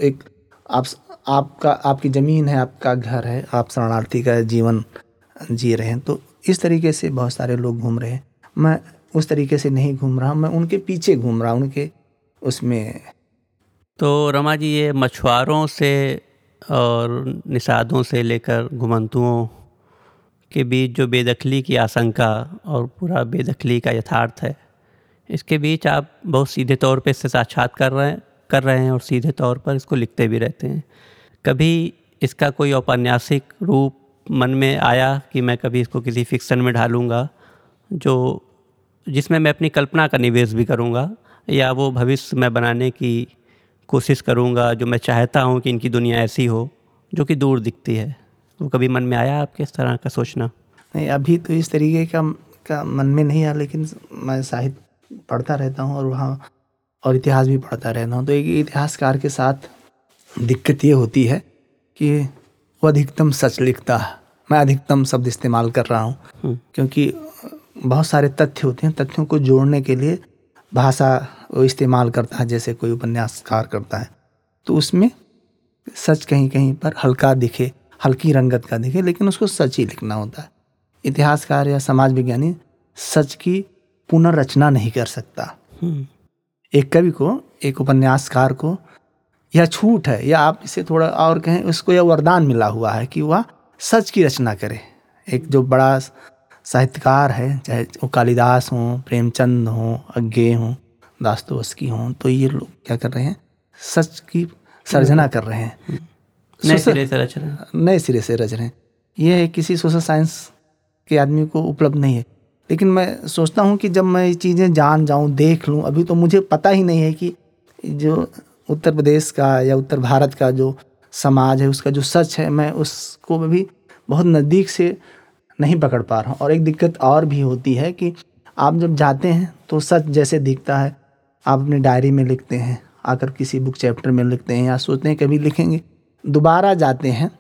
एक आप आपका आपकी ज़मीन है आपका घर है आप शरणार्थी का जीवन जी रहे हैं। तो इस तरीके से बहुत सारे लोग घूम रहे हैं। मैं उस तरीके से नहीं घूम रहा मैं उनके पीछे घूम रहा हूँ उनके उसमें। तो रमा जी ये मछुआरों से और निषादों से लेकर घुमंतुओं के बीच जो बेदखली की आशंका और पूरा बेदखली का यथार्थ है, इसके बीच आप बहुत सीधे तौर पे इससे साक्षात कर रहे हैं, कर रहे हैं और सीधे तौर पर इसको लिखते भी रहते हैं। कभी इसका कोई औपन्यासिक रूप मन में आया कि मैं कभी इसको किसी फिक्सन में ढालूँगा, जो, जिसमें मैं अपनी कल्पना का निवेश भी करूँगा, या वो भविष्य में बनाने की कोशिश करूँगा, जो मैं चाहता हूँ कि इनकी दुनिया ऐसी हो, जो कि दूर दिखती है। तो कभी मन में आया आपके इस तरह का सोचना? नहीं अभी तो इस तरीके का का मन में नहीं आया लेकिन मैं साहित्य पढ़ता रहता हूँ और वहाँ और इतिहास भी पढ़ता रहता हूँ। तो एक इतिहासकार के साथ दिक्कत ये होती है कि वो अधिकतम सच लिखता है। मैं अधिकतम शब्द इस्तेमाल कर रहा हूँ हम्म। क्योंकि बहुत सारे तथ्य होते हैं। तथ्यों को जोड़ने के लिए भाषा वो इस्तेमाल करता है जैसे कोई उपन्यासकार करता है। तो उसमें सच कहीं कहीं पर हल्का दिखे हल्की रंगत का दिखे लेकिन उसको सच ही लिखना होता है। इतिहासकार या समाज विज्ञानी सच की पुनर्रचना नहीं कर सकता। हम्म, एक कवि को एक उपन्यासकार को यह छूट है या आप इसे थोड़ा और कहें उसको यह वरदान मिला हुआ है कि वह सच की रचना करे। एक जो बड़ा साहित्यकार है चाहे वो कालिदास हों प्रेमचंद हों अज्ञे हों दास्तोवस्की हों तो ये लोग क्या कर रहे हैं? सच की सर्जना कर रहे हैं। नए सिरे से रच रहे हैं। नए सिरे से रच रहे हैं। ये किसी सोशल साइंस के आदमी को उपलब्ध नहीं है। लेकिन मैं सोचता हूँ कि जब मैं ये चीज़ें जान जाऊँ देख लूँ अभी तो मुझे पता ही नहीं है कि जो उत्तर प्रदेश का या उत्तर भारत का जो समाज है उसका जो सच है मैं उसको भी बहुत नज़दीक से नहीं पकड़ पा रहा हूँ। और एक दिक्कत और भी होती है कि आप जब जाते हैं तो सच जैसे दिखता है। आप अपनी डायरी में लिखते हैं आकर किसी बुक चैप्टर में लिखते हैं या सोचते हैं कभी लिखेंगे दोबारा जाते हैं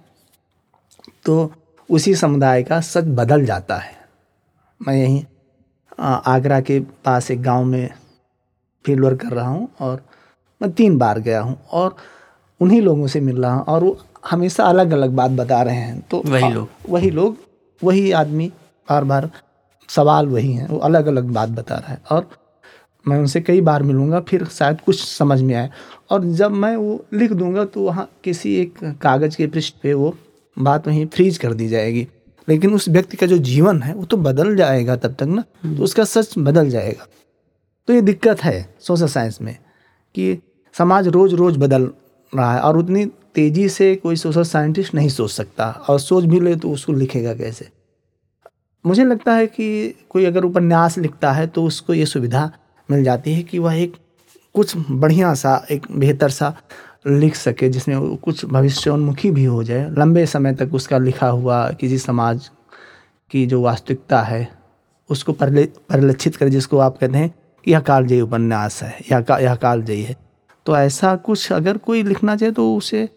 तो उसी समुदाय का सच बदल जाता है मैं यहीं आगरा के पास एक गाँव में फ़ील्ड वर्क कर रहा हूँ और मैं तीन बार गया हूँ और उन्हीं लोगों से मिल रहा हूँ और वो हमेशा अलग अलग बात बता रहे हैं तो वही लोग। वही लोग वही आदमी बार बार सवाल वही हैं वो अलग अलग बात बता रहा है और मैं उनसे कई बार मिलूँगा फिर शायद कुछ समझ में आए। और जब मैं वो लिख दूँगा तो वहाँ किसी एक कागज़ के पृष्ठ पे वो बात वहीं फ्रीज कर दी जाएगी। लेकिन उस व्यक्ति का जो जीवन है वो तो बदल जाएगा तब तक ना तो उसका सच बदल जाएगा। तो ये दिक्कत है सोशल साइंस में कि समाज रोज रोज बदल रहा है और उतनी तेज़ी से कोई सोशल साइंटिस्ट नहीं सोच सकता। और सोच भी ले तो उसको लिखेगा कैसे? मुझे लगता है कि कोई अगर उपन्यास लिखता है तो उसको ये सुविधा मिल जाती है कि वह एक कुछ बढ़िया सा एक बेहतर सा लिख सके जिसमें कुछ भविष्योन्मुखी भी हो जाए। लंबे समय तक उसका लिखा हुआ किसी समाज की जो वास्तविकता है उसको परले परिलक्षित करे जिसको आप कहते हैं यह कालजयी उपन्यास है या का यह कालजयी है। तो ऐसा कुछ अगर कोई लिखना चाहे तो उसे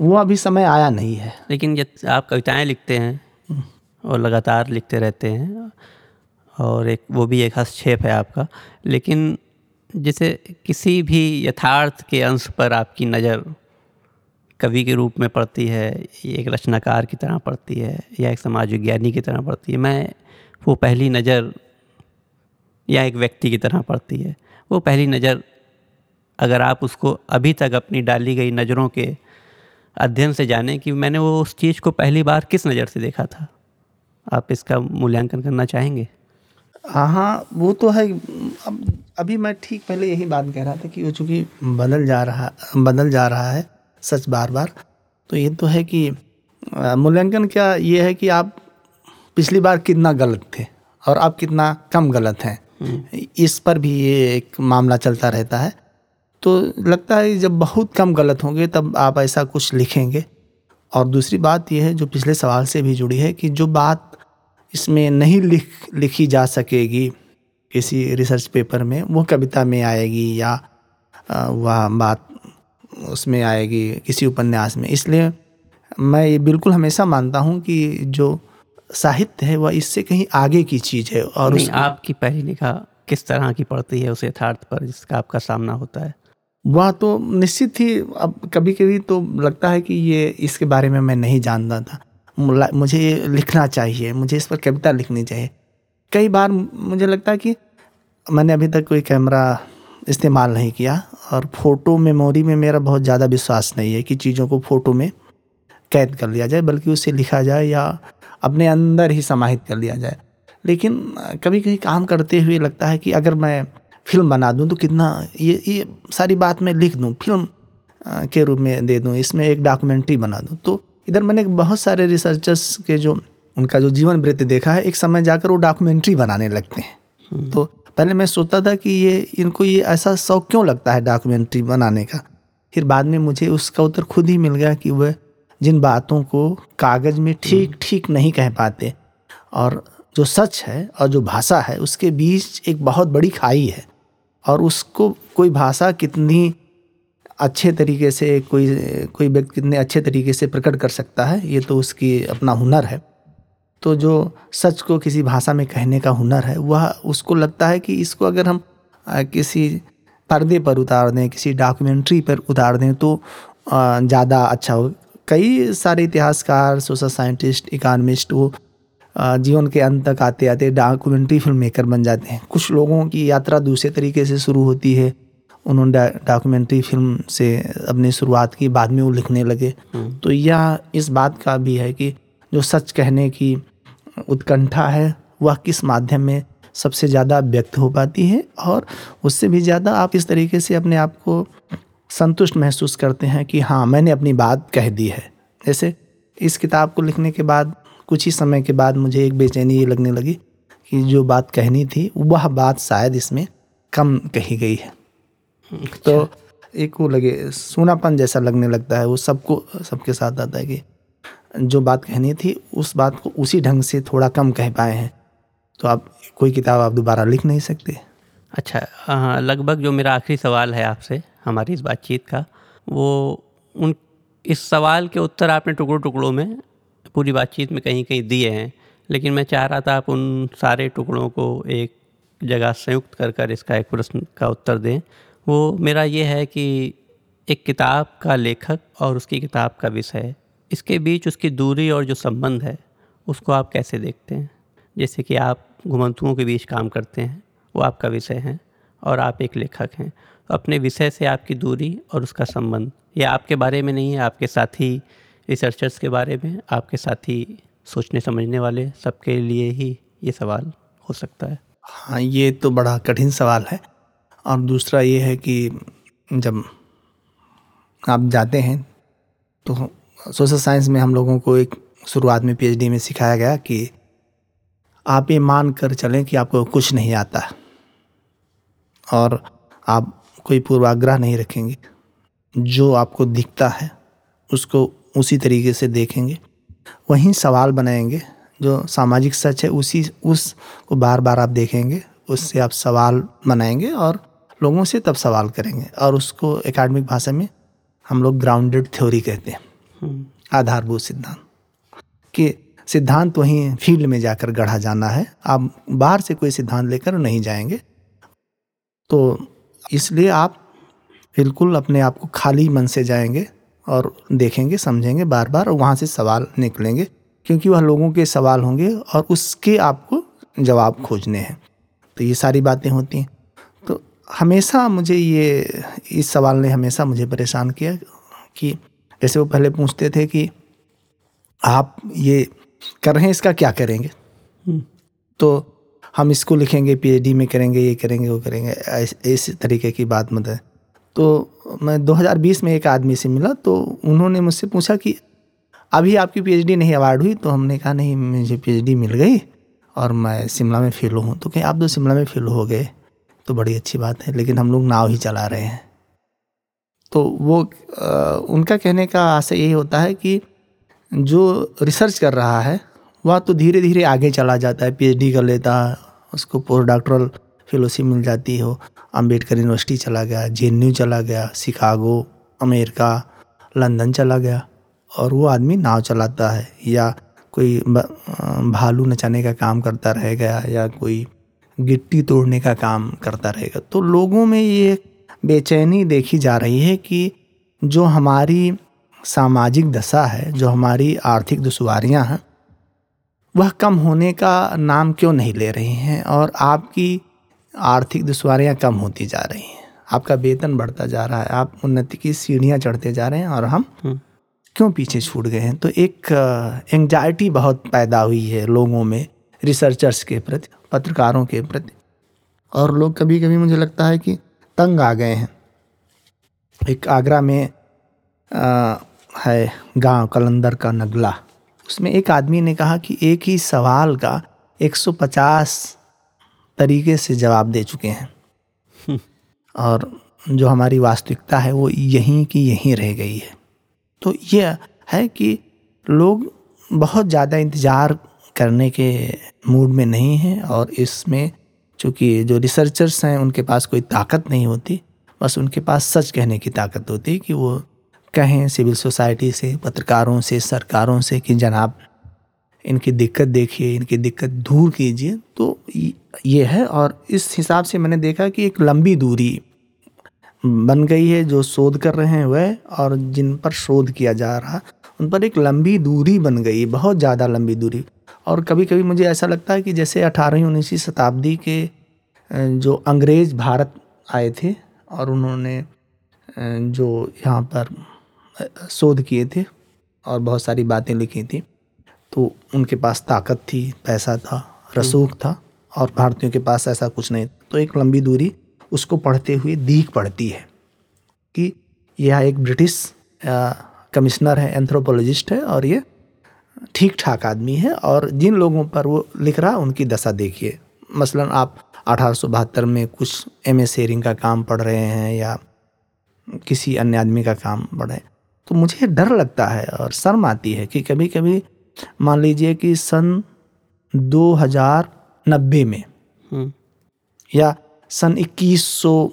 वो अभी समय आया नहीं है। लेकिन जब आप कविताएँ लिखते हैं और लगातार लिखते रहते हैं और एक, वो भी एक हस्तक्षेप है आपका। लेकिन जैसे किसी भी यथार्थ के अंश पर आपकी नज़र कवि के रूप में पड़ती है, एक रचनाकार की तरह पड़ती है या एक समाज विज्ञानी की तरह पड़ती है, मैं, वो पहली नज़र या एक व्यक्ति की तरह पड़ती है। वो पहली नज़र अगर आप उसको अभी तक अपनी डाली गई नज़रों के अध्ययन से जाने कि मैंने वो उस चीज़ को पहली बार किस नज़र से देखा था, आप इसका मूल्यांकन करना चाहेंगे? हाँ हाँ वो तो है। अब अभी मैं ठीक पहले यही बात कह रहा था कि वो चूँकि बदल जा रहा बदल जा रहा है सच बार बार तो ये तो है कि मूल्यांकन क्या ये है कि आप पिछली बार कितना गलत थे और आप कितना कम गलत हैं। इस पर भी ये एक मामला चलता रहता है। तो लगता है जब बहुत कम गलत होंगे तब आप ऐसा कुछ लिखेंगे। और दूसरी बात यह है जो पिछले सवाल से भी जुड़ी है कि जो बात इसमें नहीं लिख लिखी जा सकेगी किसी रिसर्च पेपर में। वो कविता में आएगी या वह बात उसमें आएगी किसी उपन्यास में। इसलिए मैं ये बिल्कुल हमेशा मानता हूँ कि जो साहित्य है वह इससे कहीं आगे की चीज़ है और नहीं आपकी पहली लिखा किस तरह की पड़ती है उस यथार्थ पर जिसका आपका सामना होता है? वह तो निश्चित ही अब कभी कभी तो लगता है कि ये इसके बारे में मैं नहीं जानता था। मुझे लिखना चाहिए, मुझे इस पर कविता लिखनी चाहिए। कई बार मुझे लगता है कि मैंने अभी तक कोई कैमरा इस्तेमाल नहीं किया और फ़ोटो मेमोरी में मेरा बहुत ज़्यादा विश्वास नहीं है कि चीज़ों को फ़ोटो में कैद कर लिया जाए, बल्कि उसे लिखा जाए या अपने अंदर ही समाहित कर लिया जाए। लेकिन कभी कभी काम करते हुए लगता है कि अगर मैं फ़िल्म बना दूँ तो कितना ये ये सारी बात मैं लिख दूँ, फ़िल्म के रूप में दे दूँ, इसमें एक डॉक्यूमेंट्री बना दूँ। तो इधर मैंने बहुत सारे रिसर्चर्स के जो उनका जो जीवन वृत्ति देखा है एक समय जाकर वो डॉक्यूमेंट्री बनाने लगते हैं। तो पहले मैं सोचता था कि ये इनको ये ऐसा शौक क्यों लगता है डॉक्यूमेंट्री बनाने का? फिर बाद में मुझे उसका उत्तर खुद ही मिल गया कि वह जिन बातों को कागज़ में ठीक ठीक नहीं कह पाते और जो सच है और जो भाषा है उसके बीच एक बहुत बड़ी खाई है और उसको कोई भाषा कितनी अच्छे तरीके से कोई कोई व्यक्ति कितने अच्छे तरीके से प्रकट कर सकता है, ये तो उसकी अपना हुनर है। तो जो सच को किसी भाषा में कहने का हुनर है, वह उसको लगता है कि इसको अगर हम किसी पर्दे पर उतार दें, किसी डॉक्यूमेंट्री पर उतार दें तो ज़्यादा अच्छा हो। कई सारे इतिहासकार, सोशल साइंटिस्ट, इकानमिस्ट, वो जीवन के अंत तक आते आते डॉक्यूमेंट्री फ़िल्म मेकर बन जाते हैं। कुछ लोगों की यात्रा दूसरे तरीके से शुरू होती है उन्होंने डॉक्यूमेंट्री फ़िल्म से अपनी शुरुआत की बाद में वो लिखने लगे। तो यह इस बात का भी है कि जो सच कहने की उत्कंठा है वह किस माध्यम में सबसे ज़्यादा व्यक्त हो पाती है और उससे भी ज़्यादा आप इस तरीके से अपने आप को संतुष्ट महसूस करते हैं कि हाँ मैंने अपनी बात कह दी है। जैसे इस किताब को लिखने के बाद कुछ ही समय के बाद मुझे एक बेचैनी ये लगने लगी कि जो बात कहनी थी वह बात शायद इसमें कम कही गई है। तो एक वो लगे, सोनापन जैसा लगने लगता है, वो सबको, सबके साथ आता है कि जो बात कहनी थी, उस बात को उसी ढंग से थोड़ा कम कह पाए हैं। तो आप, कोई किताब आप दोबारा लिख नहीं सकते? अच्छा लगभग जो मेरा आखिरी सवाल है आपसे, हमारी इस बातचीत का, वो उन, इस सवाल के उत्तर आपने टुकड़ों टुकड़ों में पूरी बातचीत में कहीं कहीं दिए हैं, लेकिन मैं चाह रहा था आप उन सारे टुकड़ों को एक जगह संयुक्त कर कर इसका एक प्रश्न का उत्तर दें। वो मेरा ये है कि एक किताब का लेखक और उसकी किताब का विषय, इसके बीच उसकी दूरी और जो संबंध है, उसको आप कैसे देखते हैं? जैसे कि आप घुमंतुओं के बीच काम करते हैं, वो आपका विषय है और आप एक लेखक हैं। तो अपने विषय से आपकी दूरी और उसका संबंध, ये आपके बारे में नहीं है, आपके साथी रिसर्चर्स के बारे में, आपके साथी सोचने समझने वाले, सबके लिए ही ये सवाल हो सकता है। हाँ ये तो बड़ा कठिन सवाल है। और दूसरा ये है कि जब आप जाते हैं तो सोशल साइंस में हम लोगों को एक शुरुआत में पीएचडी में सिखाया गया कि आप ये मान कर चलें कि आपको कुछ नहीं आता। और आप कोई पूर्वाग्रह नहीं रखेंगे। जो आपको दिखता है, उसको उसी तरीके से देखेंगे। वहीं सवाल बनाएँगे, जो सामाजिक सच है, उसी, उस को बार बार आप देखेंगे, उससे आप सवाल बनाएँगे और लोगों से तब सवाल करेंगे और उसको एकेडमिक भाषा में हम लोग ग्राउंडेड थ्योरी कहते हैं। आधारभूत सिद्धांत। कि सिद्धांत वहीं फ़ील्ड में जाकर गढ़ा जाना है। आप बाहर से कोई सिद्धांत लेकर नहीं जाएँगे। तो इसलिए आप बिल्कुल अपने आप को खाली मन से जाएँगे और देखेंगे समझेंगे बार बार और वहाँ से सवाल निकलेंगे। क्योंकि वह लोगों के सवाल होंगे और उसके आपको जवाब खोजने हैं। तो ये सारी बातें होती हैं। हमेशा मुझे ये इस सवाल ने हमेशा मुझे परेशान किया कि जैसे वो पहले पूछते थे कि आप ये कर रहे हैं इसका क्या करेंगे? तो हम इसको लिखेंगे पीएचडी में करेंगे ये करेंगे वो करेंगे इस तरीके की बात मत है। तो मैं 2020 में एक आदमी से मिला तो उन्होंने मुझसे पूछा कि अभी आपकी पीएचडी नहीं अवार्ड हुई तो हमने कहा नहीं मुझे पीएचडी मिल गई और मैं शिमला में फेल हूँ। तो कहीं आप तो शिमला में फेल हो गए। तो बड़ी अच्छी बात है लेकिन हम लोग नाव ही चला रहे हैं। तो वो अ, उनका कहने का आशय यही होता है कि जो रिसर्च कर रहा है वह तो धीरे धीरे आगे चला जाता है पीएचडी कर लेता है उसको पोस्ट डॉक्टरल फेलोशिप मिल जाती हो अंबेडकर यूनिवर्सिटी चला गया जेएनयू चला गया शिकागो अमेरिका लंदन चला गया और वो आदमी नाव चलाता है या कोई भालू नचाने का काम करता रह गया या कोई गिट्टी तोड़ने का काम करता रहेगा। तो लोगों में ये बेचैनी देखी जा रही है कि जो हमारी सामाजिक दशा है जो हमारी आर्थिक दुश्वारियाँ हैं वह कम होने का नाम क्यों नहीं ले रही हैं और आपकी आर्थिक दुश्वारियाँ कम होती जा रही हैं? आपका वेतन बढ़ता जा रहा है आप उन्नति की सीढ़ियाँ चढ़ते जा रहे हैं और हम क्यों पीछे छूट गए हैं? तो एक एंग्जाइटी बहुत पैदा हुई है लोगों में रिसर्चर्स के प्रति। पत्रकारों के प्रति। और लोग कभी कभी मुझे लगता है कि तंग आ गए हैं। एक आगरा में आ, है गाँव कलंदर का नगला। उसमें एक आदमी ने कहा कि एक ही सवाल का 150 तरीके से जवाब दे चुके हैं। [laughs] और जो हमारी वास्तविकता है वो यहीं की यहीं रह गई है। तो ये है कि लोग बहुत ज़्यादा इंतज़ार करने के मूड में नहीं है और इसमें चूँकि जो रिसर्चर्स हैं, उनके पास कोई ताकत नहीं होती, बस उनके पास सच कहने की ताकत होती है कि वो कहें सिविल सोसाइटी से, पत्रकारों से, सरकारों से कि जनाब, इनकी दिक्कत देखिए, इनकी दिक्कत दूर कीजिए। तो ये है और इस हिसाब से मैंने देखा कि एक लंबी दूरी बन गई है जो शोध कर रहे हैं वह और जिन पर शोध किया जा रहा, उन पर एक लंबी दूरी बन गई, बहुत ज़्यादा लंबी दूरी। और कभी कभी मुझे ऐसा लगता है कि जैसे अठारहवीं उन्नीसवीं शताब्दी के जो अंग्रेज़ भारत आए थे और उन्होंने जो यहाँ पर शोध किए थे और बहुत सारी बातें लिखी थी तो उनके पास ताकत थी पैसा था रसूख था और भारतीयों के पास ऐसा कुछ नहीं तो एक लंबी दूरी उसको पढ़ते हुए दीख पड़ती है कि यह एक ब्रिटिश कमिश्नर है एंथ्रोपोलॉजिस्ट है और ये ठीक ठाक आदमी है और जिन लोगों पर वो लिख रहा उनकी दशा देखिए। मसलन आप अठारह सौ बहत्तर में कुछ एम ए शेयरिंग का काम पढ़ रहे हैं या किसी अन्य आदमी का काम पढ़ रहे हैं तो मुझे डर लगता है और शर्म आती है कि कभी कभी मान लीजिए कि सन 2090 में हम्म। या सन 2100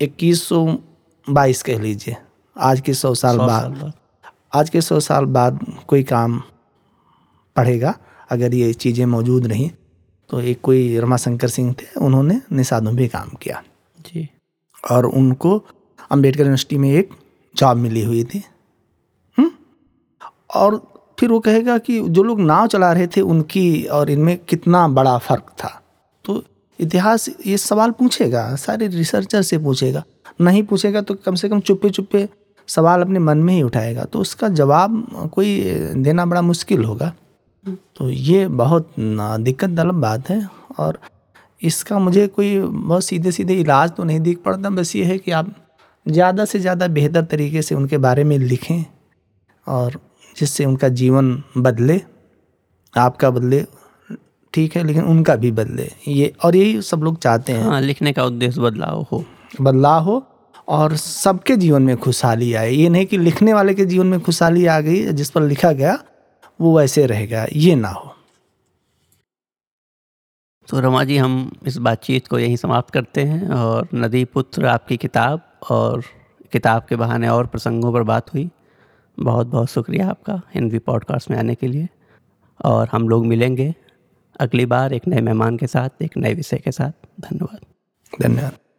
2122 कह लीजिए आज के सौ साल बाद। आज के सौ साल बाद कोई काम पढ़ेगा अगर ये चीज़ें मौजूद रहीं तो एक कोई रमाशंकर सिंह थे उन्होंने निषादों भी काम किया। जी। और उनको अंबेडकर यूनिवर्सिटी में एक जॉब मिली हुई थी। हुँ? और फिर वो कहेगा कि जो लोग नाव चला रहे थे उनकी और इनमें कितना बड़ा फ़र्क था। तो इतिहास ये सवाल पूछेगा सारे रिसर्चर से पूछेगा। नहीं पूछेगा तो कम से कम चुप्पे चुप्पे सवाल अपने मन में ही उठाएगा। तो उसका जवाब कोई देना बड़ा मुश्किल होगा। तो ये बहुत दिक्कत तलब बात है और इसका मुझे कोई बहुत सीधे सीधे इलाज तो नहीं दिख पड़ता बस ये है कि आप ज़्यादा से ज़्यादा बेहतर तरीके से उनके बारे में लिखें और जिससे उनका जीवन बदले आपका बदले ठीक है लेकिन उनका भी बदले। ये और यही सब लोग चाहते हैं। हाँ, लिखने का उद्देश्य बदलाव हो। बदलाव हो और सबके जीवन में खुशहाली आए। ये नहीं कि लिखने वाले के जीवन में खुशहाली आ गई जिस पर लिखा गया वो वैसे रहेगा ये ना हो। तो रमा जी हम इस बातचीत को यहीं समाप्त करते हैं और नदी पुत्र आपकी किताब और किताब के बहाने और प्रसंगों पर बात हुई। बहुत बहुत शुक्रिया आपका हिंदी पॉडकास्ट में आने के लिए और हम लोग मिलेंगे अगली बार एक नए मेहमान के साथ एक नए विषय के साथ। धन्यवाद। धन्यवाद।